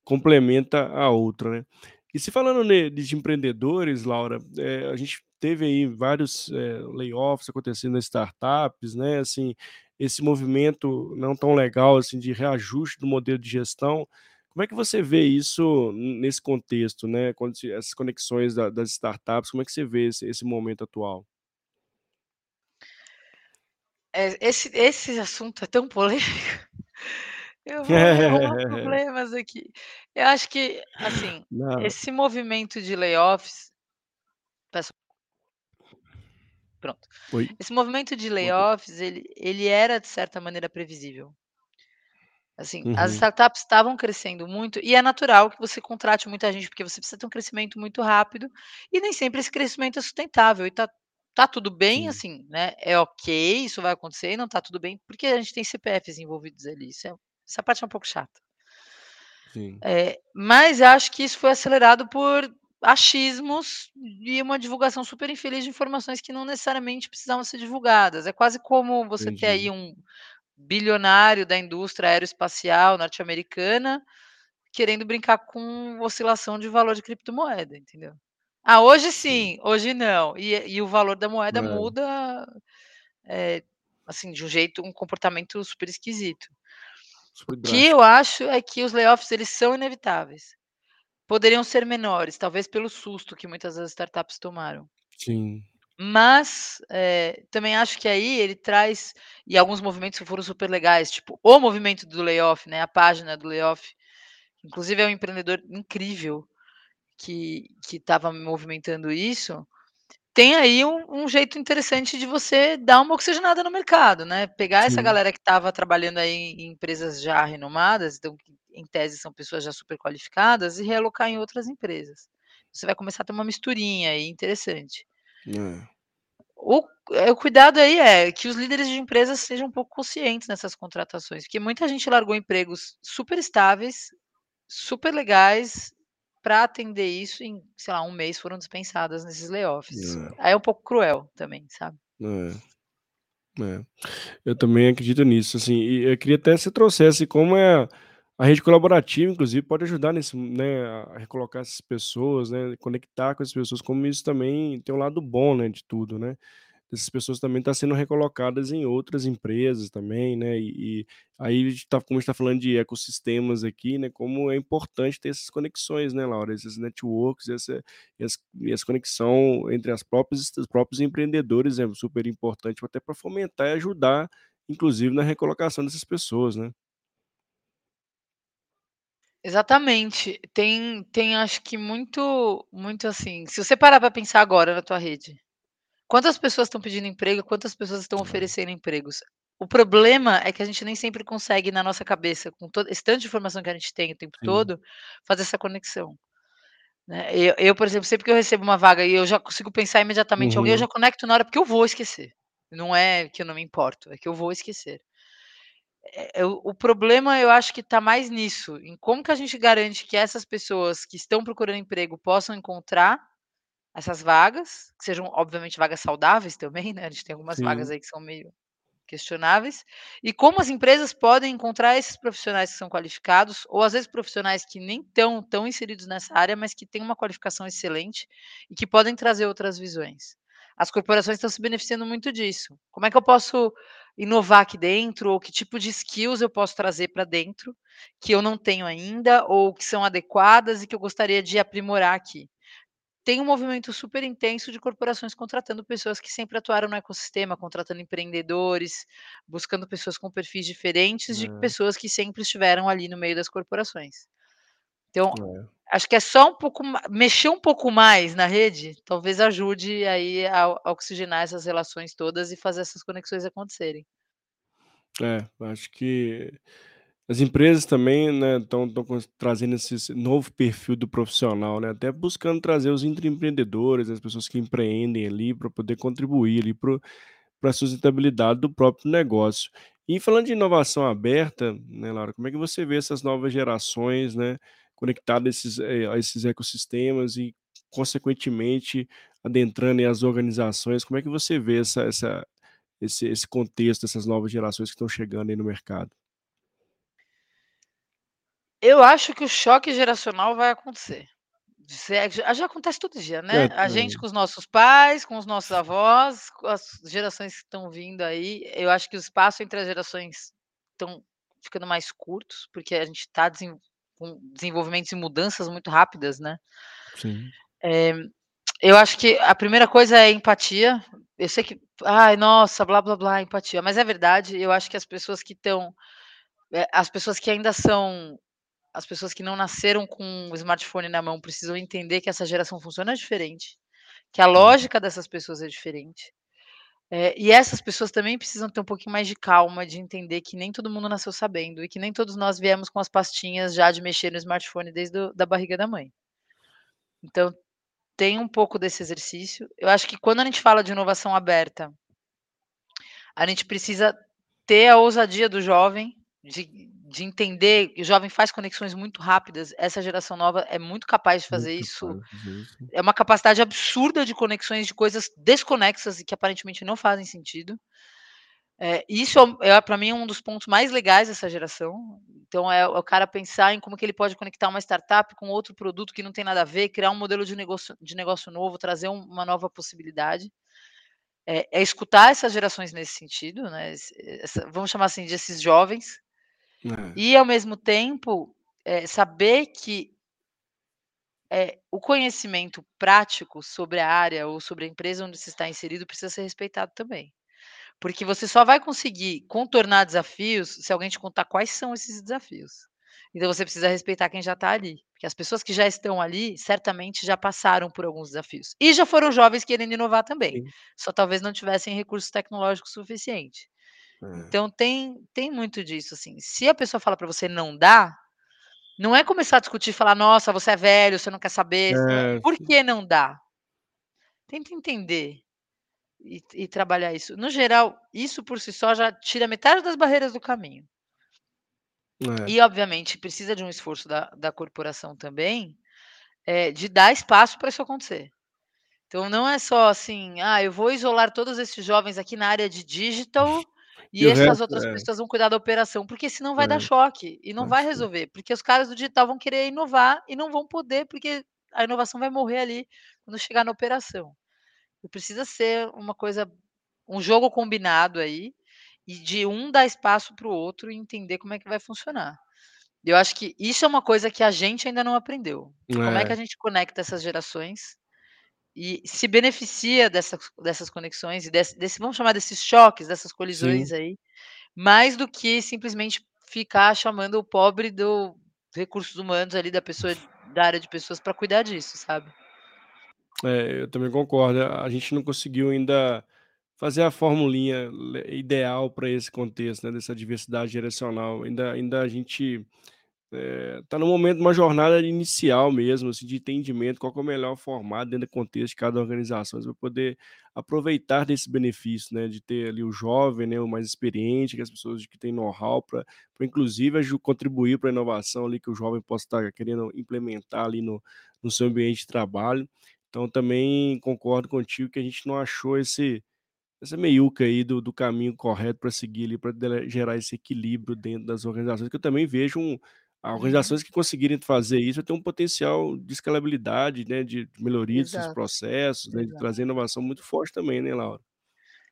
complementa a outra, né. E se falando ne de empreendedores, Laura, eh, a gente teve aí vários é, layoffs acontecendo nas startups, né? Assim, esse movimento não tão legal assim de reajuste do modelo de gestão. Como é que você vê isso nesse contexto, né? Quando essas conexões da, das startups, como é que você vê esse, esse momento atual? É, esse, esse assunto é tão polêmico. Eu vou arrumar problemas aqui. Eu acho que, assim, Não. esse movimento de layoffs. Pronto. Oi. Esse movimento de layoffs, ele, ele era de certa maneira previsível. Assim, as Uhum. startups estavam crescendo muito e é natural que você contrate muita gente, porque você precisa ter um crescimento muito rápido e nem sempre esse crescimento é sustentável. E tá, tá tudo bem, Sim. assim, né? É ok, isso vai acontecer, e não tá tudo bem, porque a gente tem CPFs envolvidos ali. Isso é, essa parte é um pouco chata. Sim. É, mas acho que isso foi acelerado por achismos e uma divulgação super infeliz de informações que não necessariamente precisavam ser divulgadas. É quase como você ter Entendi. aí um bilionário da indústria aeroespacial norte-americana querendo brincar com oscilação de valor de criptomoeda, entendeu? Ah, hoje Sim. hoje não. E, e o valor da moeda muda, é, assim, de um jeito, um comportamento super esquisito. Super O que eu acho é que os layoffs eles são inevitáveis. Poderiam ser menores, talvez pelo susto que muitas das startups tomaram. Sim. Mas, eh, também acho que aí ele traz e alguns movimentos foram super legais, tipo, o movimento do layoff, né, a página do layoff, inclusive é um empreendedor incrível que que estava movimentando isso, tem aí um um jeito interessante de você dar uma oxigenada no mercado, né, pegar essa Sim. galera que estava trabalhando aí em empresas já renomadas, então em tese são pessoas já super qualificadas, e realocar em outras empresas. Você vai começar a ter uma misturinha aí interessante. É. O eh, o cuidado aí é que os líderes de empresas sejam um pouco conscientes nessas contratações, porque muita gente largou empregos super estáveis, super legais, para atender isso em, sei lá, um mês foram dispensadas nesses layoffs. É. Aí é um pouco cruel também, sabe. É. É. Eu também acredito nisso, assim, e eu queria até que você trouxesse como é a rede colaborativa, inclusive, pode ajudar nesse, né, a recolocar essas pessoas, né, conectar com as pessoas, como isso também tem um lado bom, né, de tudo, né. Essas pessoas também tá sendo recolocadas em outras empresas também, né, e e aí a gente tá como a gente tá falando de ecossistemas aqui, né, como é importante ter essas conexões, né, Laura, esses networks, essa e as e essa conexão entre as próprias os próprios empreendedores é super importante, até para fomentar e ajudar, inclusive, na recolocação dessas pessoas, né. Exatamente. Tem tem acho que muito muito assim, se você parar para pensar agora na tua rede, quantas pessoas estão pedindo emprego, quantas pessoas estão oferecendo empregos? O problema é que a gente nem sempre consegue na nossa cabeça, com todo esse tanto de informação que a gente tem o tempo Sim. todo, fazer essa conexão, né. Eu eu, por exemplo, sempre que eu recebo uma vaga e eu já consigo pensar imediatamente em alguém, eu Uhum. já conecto na hora, porque eu vou esquecer. Não é que eu não me importo, é que eu vou esquecer. Eh eh, o problema eu acho que tá mais nisso, em como que a gente garante que essas pessoas que estão procurando emprego possam encontrar essas vagas, que sejam obviamente vagas saudáveis também, né, a gente tem algumas vagas Sim. aí que são meio questionáveis, e como as empresas podem encontrar esses profissionais que são qualificados, ou às vezes profissionais que nem estão tão inseridos nessa área, mas que têm uma qualificação excelente e que podem trazer outras visões. As corporações estão se beneficiando muito disso. Como é que eu posso inovar aqui dentro, ou que tipo de skills eu posso trazer para dentro, que eu não tenho ainda, ou que são adequadas e que eu gostaria de aprimorar aqui. Tem um movimento super intenso de corporações contratando pessoas que sempre atuaram no ecossistema, contratando empreendedores, buscando pessoas com perfis diferentes de É. pessoas que sempre estiveram ali no meio das corporações. Então, É. acho que é só um pouco mexer um pouco mais na rede, talvez ajude aí a a oxigenar essas relações todas e fazer essas conexões acontecerem. É, acho que as empresas também, né, estão cons trazendo esse novo perfil do profissional, né, até buscando trazer os intraempreendedores, as pessoas que empreendem ali, para poder contribuir ali para pra sustentabilidade do próprio negócio. E falando de inovação aberta, né, Laura, como é que você vê essas novas gerações, né, conectada a esses, eh, a esses ecossistemas e, consequentemente, adentrando aí as organizações, como é que você vê essa essa esse esse contexto, essas novas gerações que estão chegando aí no mercado? Eu acho que o choque geracional vai acontecer. já acontece todo dia, É, né. A gente com os nossos pais, com os nossos avós, com as gerações que estão vindo aí, eu acho que o espaço entre as gerações estão ficando mais curtos, porque a gente está com desenvolvimentos e mudanças muito rápidas, né. Sim. Eh, eu acho que a primeira coisa é empatia. Eu sei que, ai, nossa, blá blá blá, empatia, mas é verdade, eu acho que as pessoas que estão, eh, as pessoas que ainda são as pessoas que não nasceram com o smartphone na mão precisam entender que essa geração funciona diferente, que a lógica dessas pessoas é diferente. Eh, e essas pessoas também precisam ter um pouquinho mais de calma, de entender que nem todo mundo nasceu sabendo e que nem todos nós viemos com as pastinhas já de mexer no smartphone desde o da barriga da mãe. Então, tem um pouco desse exercício. Eu acho que quando a gente fala de inovação aberta a gente precisa ter a ousadia do jovem, de de entender o jovem faz conexões muito rápidas, essa geração nova é muito capaz de fazer Muito isso, é uma capacidade absurda de conexões de coisas desconexas e que aparentemente não fazem sentido. Eh, isso é é pra mim um dos pontos mais legais dessa geração, então é o cara pensar em como que ele pode conectar uma startup com outro produto que não tem nada a ver, criar um modelo de negocio de negócio novo, trazer um uma nova possibilidade. É é escutar essas gerações nesse sentido, né, essa vamos chamar assim de esses jovens, É. e ao mesmo tempo, eh, saber que eh, o conhecimento prático sobre a área ou sobre a empresa onde você está inserido precisa ser respeitado também. Porque você só vai conseguir contornar desafios se alguém te contar quais são esses desafios. Então você precisa respeitar quem já está ali, porque as pessoas que já estão ali, certamente já passaram por alguns desafios. E já foram jovens querendo inovar também, Sim. só talvez não tivessem recursos tecnológicos suficiente. É. Então tem tem muito disso, assim, se a pessoa fala pra você: "Não dá", não é começar a discutir e falar: "Nossa, você é velho, você não quer saber", é É, por que não dá? Tenta entender e e trabalhar isso. No geral, isso por si só já tira metade das barreiras do caminho. É. E obviamente precisa de um esforço da da corporação também, eh, de dar espaço pra isso acontecer. Então não é só assim: "Ah, eu vou isolar todos esses jovens aqui na área de digital, E e essas resto outras é. pessoas vão cuidar da operação", porque senão vai dar É. choque, e não vai Acho. resolver, porque os caras do digital vão querer inovar e não vão poder, porque a inovação vai morrer ali, quando chegar na operação. E precisa ser uma coisa um jogo combinado aí, e de um dar espaço para o outro e entender como é que vai funcionar. Eu acho que isso é uma coisa que a gente ainda não aprendeu. Como é que É. a gente conecta essas gerações, e se beneficia dessas dessas conexões e desse desse vamos chamar desses choques, dessas Sim. colisões aí, mais do que simplesmente ficar chamando o pobre do recursos humanos ali, da pessoa da área de pessoas pra cuidar disso, sabe. É, eu também concordo. A gente não conseguiu ainda fazer a formulinha ideal pra esse contexto, né, dessa diversidade geracional. Ainda ainda a gente, eh, tá no momento de uma jornada inicial mesmo, assim, de entendimento, qual é o melhor formato dentro do contexto de cada organização, pra poder aproveitar desse benefício, né, de ter ali o jovem, né, o mais experiente, que as pessoas que têm know-how pra inclusive contribuir pra inovação ali que o jovem possa estar querendo implementar ali no no seu ambiente de trabalho. Então também concordo contigo que a gente não achou esse essa meiuca aí do do caminho correto pra seguir ali, dele gerar esse equilíbrio dentro das organizações, que eu também vejo um. Organizações que conseguirem fazer isso, ter um potencial de escalabilidade, né, de melhoria seus Exato, processos, né, de trazer inovação muito forte também, né, Laura?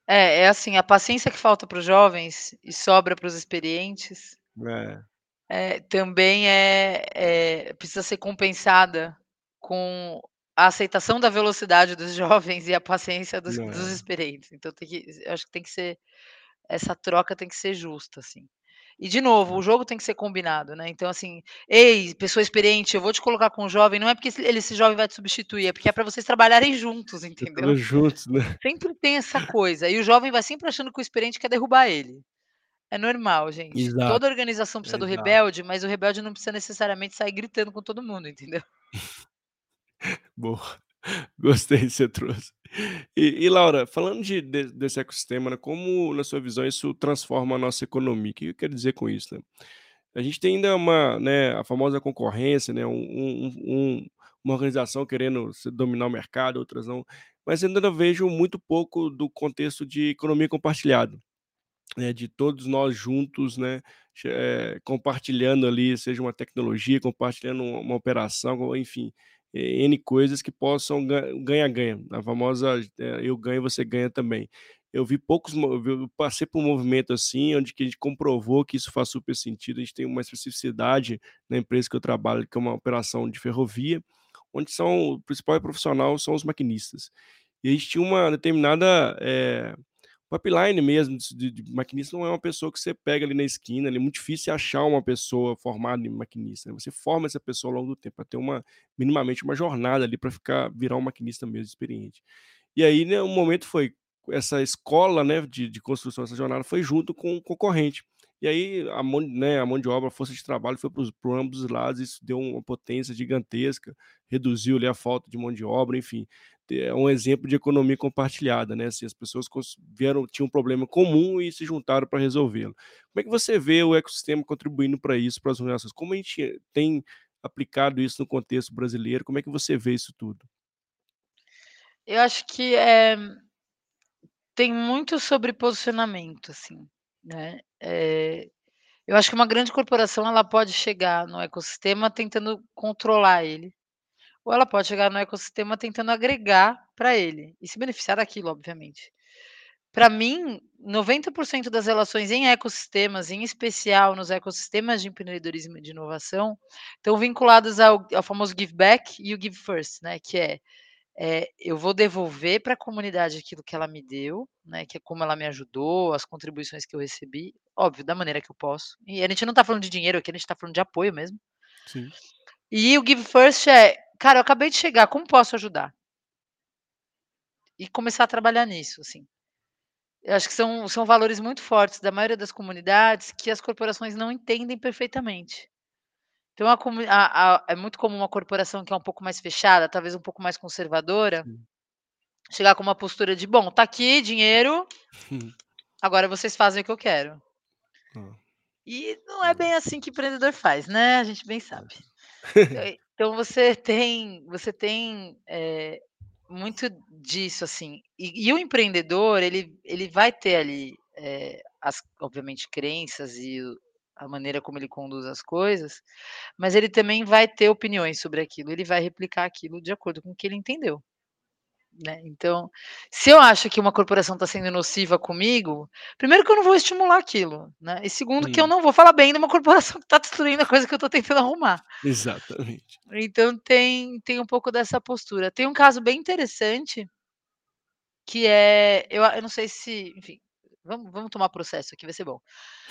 É, é assim, a paciência que falta para os jovens e sobra para os experientes É. eh, também é é precisa ser compensada com a aceitação da velocidade dos jovens e a paciência dos dos É. experientes. Então tem que acho que tem que ser essa troca tem que ser justa, assim. E de novo, o É. jogo tem que ser combinado, né, então assim: "Ei, pessoa experiente, eu vou te colocar com o jovem", não é porque esse ele esse jovem vai te substituir, é porque é pra vocês trabalharem juntos, entendeu. Juntos, né. Sempre tem essa coisa, e o jovem vai sempre achando que o experiente quer derrubar ele. É normal, gente. Exato, Toda organização precisa do exato. rebelde, mas o rebelde não precisa necessariamente sair gritando com todo mundo, entendeu. Boa, gostei que você trouxe. E e Laura, falando de de desse ecossistema, né, como na sua visão isso transforma a nossa economia? O que eu quero dizer com isso, né. A gente tem ainda uma, né, a famosa concorrência, né, um um um um uma organização querendo dominar o mercado, outras não, mas ainda vejo muito pouco do contexto de economia compartilhada, né, de todos nós juntos, né, eh, compartilhando ali, seja uma tecnologia, compartilhando uma uma operação, enfim. N coisas que possam ganha-ganha, a famosa é, eu ganho, você ganha também. Eu vi poucos, eu passei por um movimento assim, onde que a gente comprovou que isso faz super sentido. A gente tem uma especificidade na empresa que eu trabalho, que é uma operação de ferrovia, onde são o principal profissional são os maquinistas. E a gente tinha uma determinada é, pipeline mesmo de, de, maquinista não é uma pessoa que você pega ali na esquina, é muito difícil achar uma pessoa formada em maquinista. Né? Você forma essa pessoa ao longo do tempo para ter uma minimamente uma jornada ali para ficar virar um maquinista mesmo experiente. E aí, né, um momento foi essa escola, né, de, de construção essa jornada foi junto com o concorrente. E aí a mão, né, a mão de obra, a força de trabalho foi para ambos os lados, isso deu uma potência gigantesca, reduziu ali a falta de mão de obra, enfim. É um exemplo de economia compartilhada, né? Assim, as pessoas vieram, tinham um problema comum e se juntaram para resolvê-lo. Como é que você vê o ecossistema contribuindo para isso, para as organizações? Como a gente tem aplicado isso no contexto brasileiro? Como é que você vê isso tudo? Eu acho que é, tem muito sobre posicionamento, assim, né? É, eu acho que uma grande corporação ela pode chegar no ecossistema tentando controlar ele, ou ela pode chegar no ecossistema tentando agregar para ele e se beneficiar daquilo, obviamente. Para mim, 90% das relações em ecossistemas, em especial nos ecossistemas de empreendedorismo e de inovação, estão vinculadas ao, ao famoso give back e o give first, né? Que é é, eu vou devolver para a comunidade aquilo que ela me deu, né, que é como ela me ajudou, as contribuições que eu recebi, óbvio, da maneira que eu posso. E a gente não está falando de dinheiro aqui, a gente está falando de apoio mesmo. Sim. E o Give First é, cara, eu acabei de chegar, como posso ajudar? E começar a trabalhar nisso, assim. Eu acho que são, são valores muito fortes da maioria das comunidades que as corporações não entendem perfeitamente. Então a a a é muito comum uma corporação que é um pouco mais fechada, talvez um pouco mais conservadora, Sim. chegar com uma postura de: "Bom, tá aqui dinheiro, agora vocês fazem o que eu quero". Hã. E não é bem assim que empreendedor faz, né, a gente bem sabe. Então você tem você tem, eh, muito disso, assim. E e o empreendedor ele ele vai ter ali, eh, as obviamente crenças e a maneira como ele conduz as coisas, mas ele também vai ter opiniões sobre aquilo, ele vai replicar aquilo de acordo com o que ele entendeu. Né, então, se eu acho que uma corporação está sendo nociva comigo, primeiro que eu não vou estimular aquilo, né, e segundo que eu não vou falar bem de uma corporação que está destruindo a coisa que eu estou tentando arrumar. Exatamente. Então tem tem um pouco dessa postura. Tem um caso bem interessante que é eu eu não sei se enfim, vamos vamos tomar processo aqui, vai ser bom.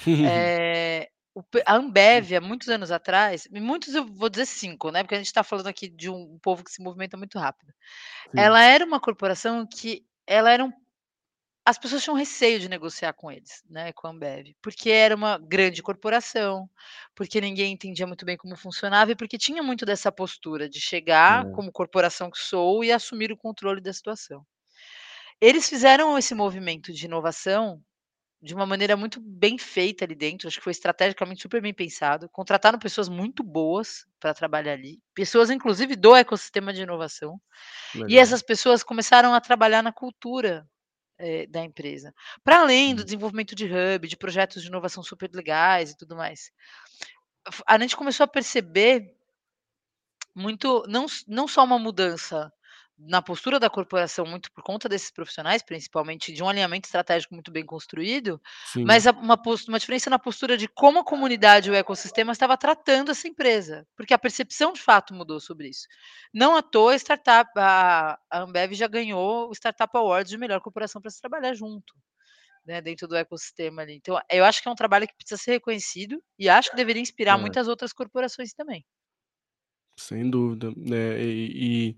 P a Ambev, há muitos anos atrás, muitos eu vou dizer 5, né, porque a gente está falando aqui de um povo que se movimenta muito rápido. Sim. Ela era uma corporação que ela era um as pessoas tinham receio de negociar com eles, né, com a Ambev, porque era uma grande corporação, porque ninguém entendia muito bem como funcionava e porque tinha muito dessa postura de chegar É. como corporação que sou e assumir o controle da situação. Eles fizeram esse movimento de inovação de uma maneira muito bem feita ali dentro, acho que foi estrategicamente super bem pensado, contrataram pessoas muito boas para trabalhar ali, pessoas inclusive do ecossistema de inovação, e Legal. essas pessoas começaram a trabalhar na cultura, eh, da empresa, para além do Hum. desenvolvimento de hub, de projetos de inovação super legais e tudo mais. A gente começou a perceber muito não não só uma mudança na postura da corporação, muito por conta desses profissionais, principalmente de um alinhamento estratégico muito bem construído, Sim. mas uma pos uma diferença na postura de como a comunidade e o ecossistema estava tratando essa empresa, porque a percepção de fato mudou sobre isso. Não à toa a startup a a Ambev já ganhou o Startup Awards de melhor corporação para se trabalhar junto, né, dentro do ecossistema ali. Então, eu acho que é um trabalho que precisa ser reconhecido e acho que deveria inspirar É. muitas outras corporações também. Sem dúvida, né, e e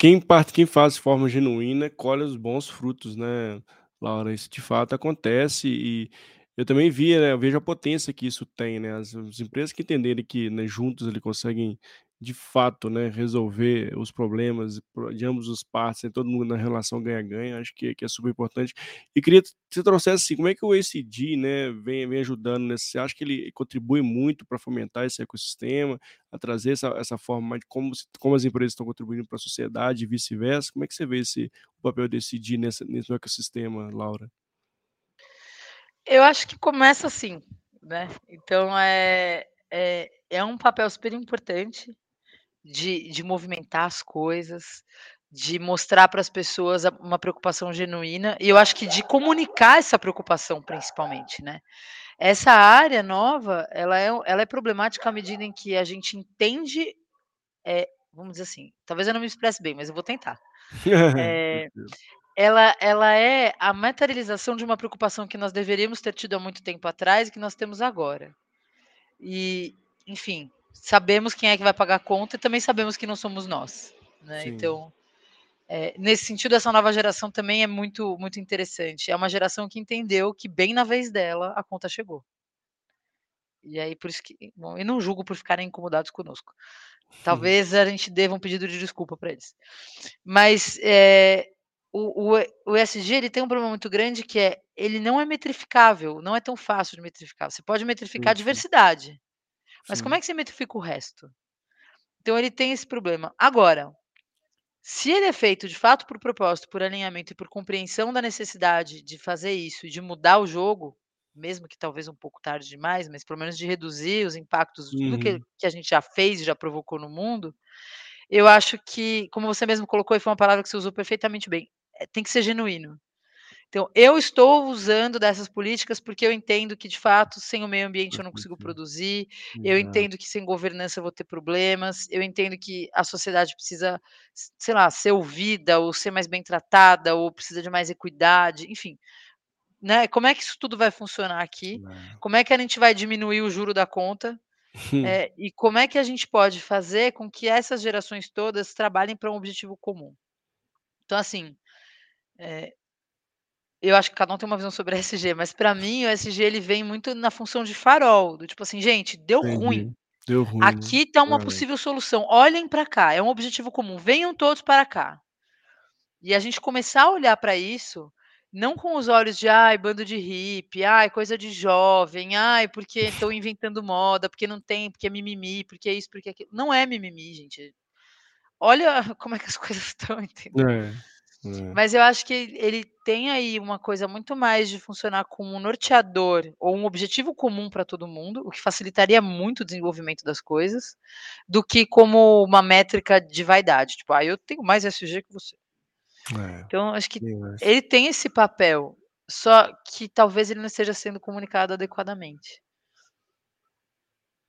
quem parte quem faz de forma genuína colhe os bons frutos, né, Laura, isso de fato acontece e eu também via, né, eu vejo a potência que isso tem, né, as as empresas que entenderem que, né, juntos ele conseguem de fato, né, resolver os problemas pro de ambos os partes, né, todo mundo na relação ganha-ganha, acho que que é super importante. E queria que você trouxesse, assim, como é que o ESG, né, vem vem ajudando nesse você acha que ele contribui muito para fomentar esse ecossistema, a trazer essa essa forma de como como as empresas estão contribuindo para a sociedade e vice-versa? Como é que você vê esse o papel do ESG nessa nesse ecossistema, Laura? Eu acho que começa assim, né, então, é é é um papel super importante, de de movimentar as coisas, de mostrar para as pessoas uma preocupação genuína, e eu acho que de comunicar essa preocupação principalmente, né. Essa área nova, ela é ela é problemática à medida em que a gente entende, eh, vamos dizer assim, talvez eu não me expresse bem, mas eu vou tentar. Tranquilo. ela ela é a materialização de uma preocupação que nós deveríamos ter tido há muito tempo atrás e que nós temos agora. E, enfim, sabemos quem é que vai pagar a conta e também sabemos que não somos nós, né, então, eh, nesse sentido essa nova geração também é muito muito interessante, é uma geração que entendeu que bem na vez dela, a conta chegou. E aí por isso que bom, e não julgo por ficarem incomodados conosco. Talvez a gente deva um pedido de desculpa para eles. Mas, eh, o o o ESG ele tem um problema muito grande que é, ele não é metrificável, não é tão fácil de metrificar, você pode metrificar a diversidade, mas como Sim. é que você metrifica o resto? Então ele tem esse problema. Agora, se ele é feito de fato por propósito, por alinhamento e por compreensão da necessidade de fazer isso e de mudar o jogo, mesmo que talvez um pouco tarde demais, mas pelo menos de reduzir os impactos de tudo que Uhum. que a gente já fez e já provocou no mundo, eu acho que, como você mesmo colocou e foi uma palavra que você usou perfeitamente bem, eh, tem que ser genuíno. Então, eu estou usando dessas políticas, porque eu entendo que de fato sem o meio ambiente eu não consigo sentido. produzir, eu entendo que sem governança eu vou ter problemas, eu entendo que a sociedade precisa, sei lá, ser ouvida ou ser mais bem tratada ou precisa de mais equidade, enfim, né, como é que isso tudo vai funcionar aqui, É. como é que a gente vai diminuir o juro da conta, eh, e como é que a gente pode fazer com que essas gerações todas trabalhem para um objetivo comum. Então assim, eh eu acho que cada um tem uma visão sobre ESG, mas para mim o ESG ele vem muito na função de farol, do tipo assim: "Gente, deu ruim, Entendi. Deu ruim, aqui está uma É. possível solução, olhem para cá, é um objetivo comum, venham todos para cá". E a gente começar a olhar para isso, não com os olhos de: "Ai, bando de hippie, ai, coisa de jovem, ai, porque estão inventando moda, porque não tem, porque é mimimi, porque isso, porque aquilo", não é mimimi gente, olha como é que as coisas estão, entendeu. É, é. Mas eu acho que ele tem aí uma coisa muito mais de funcionar como um norteador ou um objetivo comum para todo mundo, o que facilitaria muito o desenvolvimento das coisas, do que como uma métrica de vaidade, tipo: "Ah, eu tenho mais ESG que você". É, Então acho que ele tem esse papel, só que talvez ele não esteja sendo comunicado adequadamente.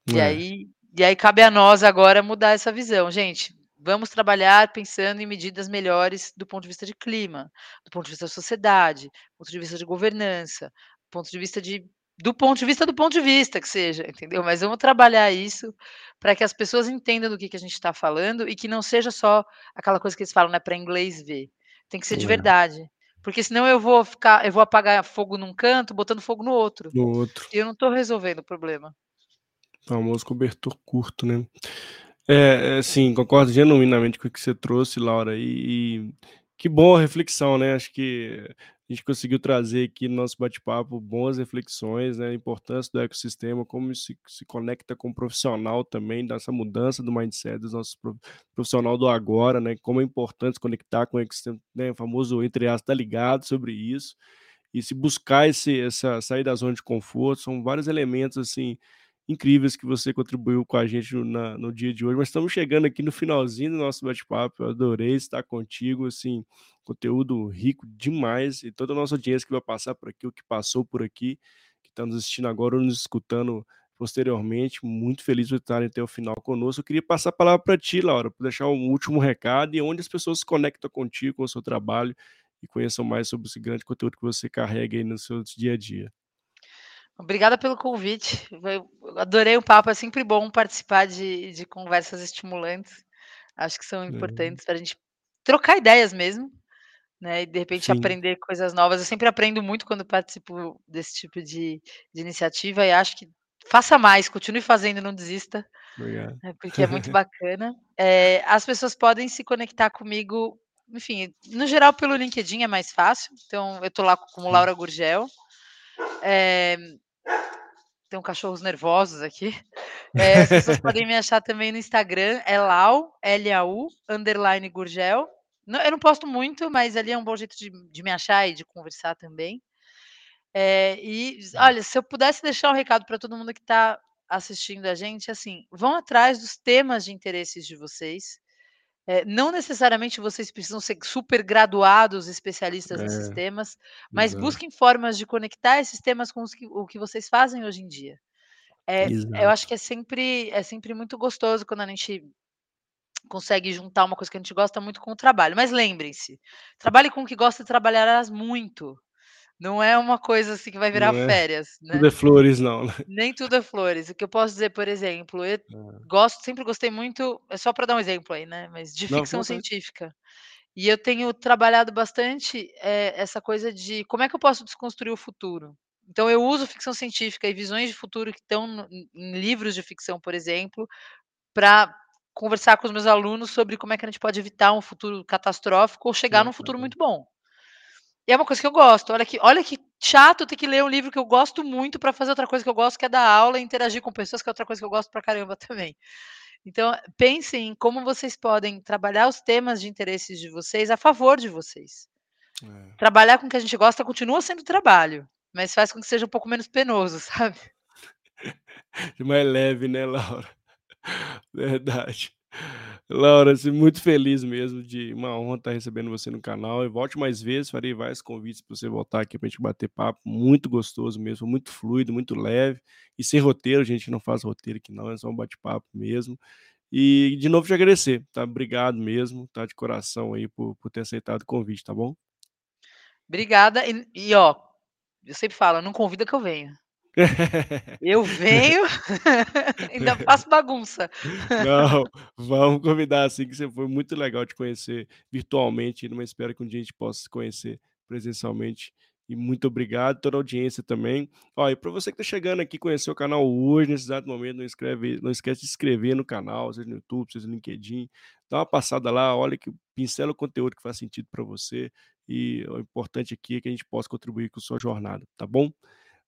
E É. aí e aí cabe a nós agora mudar essa visão: "Gente, vamos trabalhar pensando em medidas melhores do ponto de vista de clima, do ponto de vista da sociedade, do ponto de vista de governança, do ponto de vista de do ponto de vista do ponto de vista que seja", entendeu. Mas vamos trabalhar isso, para que as pessoas entendam do que que a gente está falando e que não seja só aquela coisa que eles falam, né, para inglês ver, tem que ser de É. verdade, porque senão eu vou ficar eu vou apagar fogo num canto botando fogo no outro, No outro. e eu não estou resolvendo o problema. Famoso cobertor curto, né. É é sim, concordo genuinamente com o que você trouxe Laura, e e que boa reflexão, né, acho que a gente conseguiu trazer aqui no nosso bate-papo boas reflexões, né, a importância do ecossistema, como se se conecta com o profissional também, dessa mudança do mindset dos nossos pro profissional do agora, né, como é importante conectar com o ecossistema, né, o famoso entre aspas, "estar ligado" sobre isso, e se buscar esse essa sair da zona de conforto, são vários elementos, assim, incríveis que você contribuiu com a gente na no dia de hoje, mas estamos chegando aqui no finalzinho do nosso bate-papo, eu adorei estar contigo, assim, conteúdo rico demais, e toda a nossa audiência que vai passar por aqui ou que passou por aqui, que está nos assistindo agora ou nos escutando posteriormente, muito feliz por estarem até o final conosco. Eu queria passar a palavra para ti Laura, para deixar um último recado e onde as pessoas se conectam contigo, com o seu trabalho, e conheçam mais sobre esse grande conteúdo que você carrega aí no seu dia a dia. Obrigada pelo convite, eu adorei o papo, é sempre bom participar de de conversas estimulantes, acho que são Uhum. importantes para gente trocar ideias mesmo, né, e de repente Sim. aprender coisas novas, eu sempre aprendo muito quando participo desse tipo de de iniciativa e acho que faça mais, continue fazendo, não desista, Obrigado. né, porque é muito bacana. Eh, as pessoas podem se conectar comigo, enfim, no geral pelo LinkedIn é mais fácil, então eu estou lá como. Laura Gurgel. Eh tenho cachorros nervosos aqui. As pessoas podem me achar também no Instagram, é lau, L-A-U, underline Gurgel. Não eu não posto muito, mas ali é um bom jeito de de me achar e de conversar também. Eh, e olha, se eu pudesse deixar um recado para todo mundo que está assistindo a gente, assim, vão atrás dos temas de interesses de vocês. Eh, não necessariamente vocês precisam ser super graduados, especialistas nesses É, temas, mas exato. busquem formas de conectar esses temas com os que o que vocês fazem hoje em dia. Eh, eu acho que é sempre é sempre muito gostoso quando a gente consegue juntar uma coisa que a gente gosta muito com o trabalho. Mas lembrem-se, trabalhe com o que gosta e trabalharás muito. Não é uma coisa, assim, que vai virar Não é férias, tudo né. é flores não, né. Nem tudo é flores. O que eu posso dizer, por exemplo, eu É. gosto sempre gostei muito é só pra dar um exemplo aí, né, mas de Não, ficção vontade. científica. E eu tenho trabalhado bastante, eh, essa coisa de como é que eu posso desconstruir o futuro. Então eu uso ficção científica e visões de futuro que estão em livros de ficção, por exemplo, pra conversar com os meus alunos sobre como é que a gente pode evitar um futuro catastrófico ou chegar num futuro muito bom. E é uma coisa que eu gosto. Olha que olha que chato ter que ler um livro que eu gosto muito pra fazer outra coisa que eu gosto, que é dar aula e interagir com pessoas, que é outra coisa que eu gosto pra caramba também. Então, pensem em como vocês podem trabalhar os temas de interesses de vocês a favor de vocês. É. Trabalhar com o que a gente gosta continua sendo trabalho, mas faz com que seja um pouco menos penoso, sabe. Mais leve, né, Laura. Verdade. Laura, assim, muito feliz mesmo de uma honra estar recebendo você no canal e volte mais vezes, farei vários convites pra você voltar aqui pra gente bater papo, muito gostoso mesmo, muito fluido, muito leve e sem roteiro, a gente não faz roteiro aqui não, é só um bate-papo mesmo. E de novo te agradecer, tá. Obrigado mesmo, tá, de coração aí por por ter aceitado o convite, tá bom. Obrigada e e ó, eu sempre falo: "Não convida que eu venho". Eu venho, ainda faço bagunça. Não, vamos convidar sim, que você foi muito legal te conhecer virtualmente, mas espero que um dia a gente possa se conhecer presencialmente. E muito obrigado, toda a audiência também. E pra você que tá chegando aqui, conhecer o canal hoje, nesse exato momento, não inscreve não esquece de se inscrever no canal, seja no YouTube, seja no LinkedIn. Dá uma passada lá, olha que pincela o conteúdo que faz sentido pra você, e o importante aqui é que a gente possa contribuir com sua jornada, tá bom.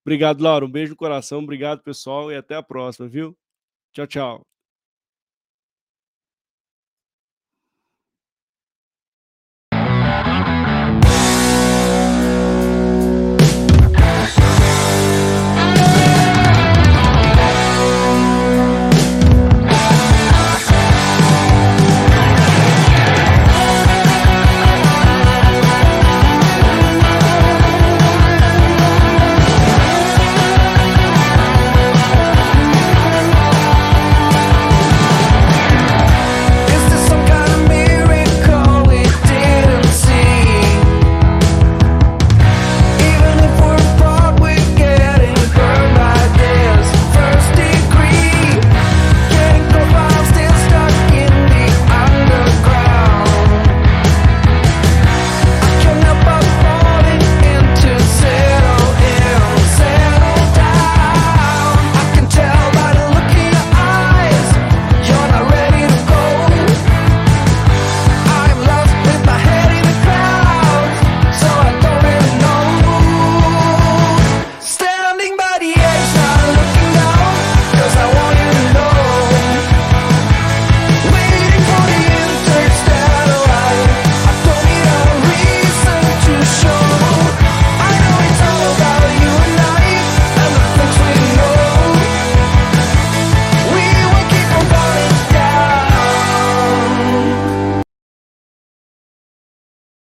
Obrigado, Laura, um beijo no coração, obrigado pessoal e até a próxima, viu. Tchau, tchau.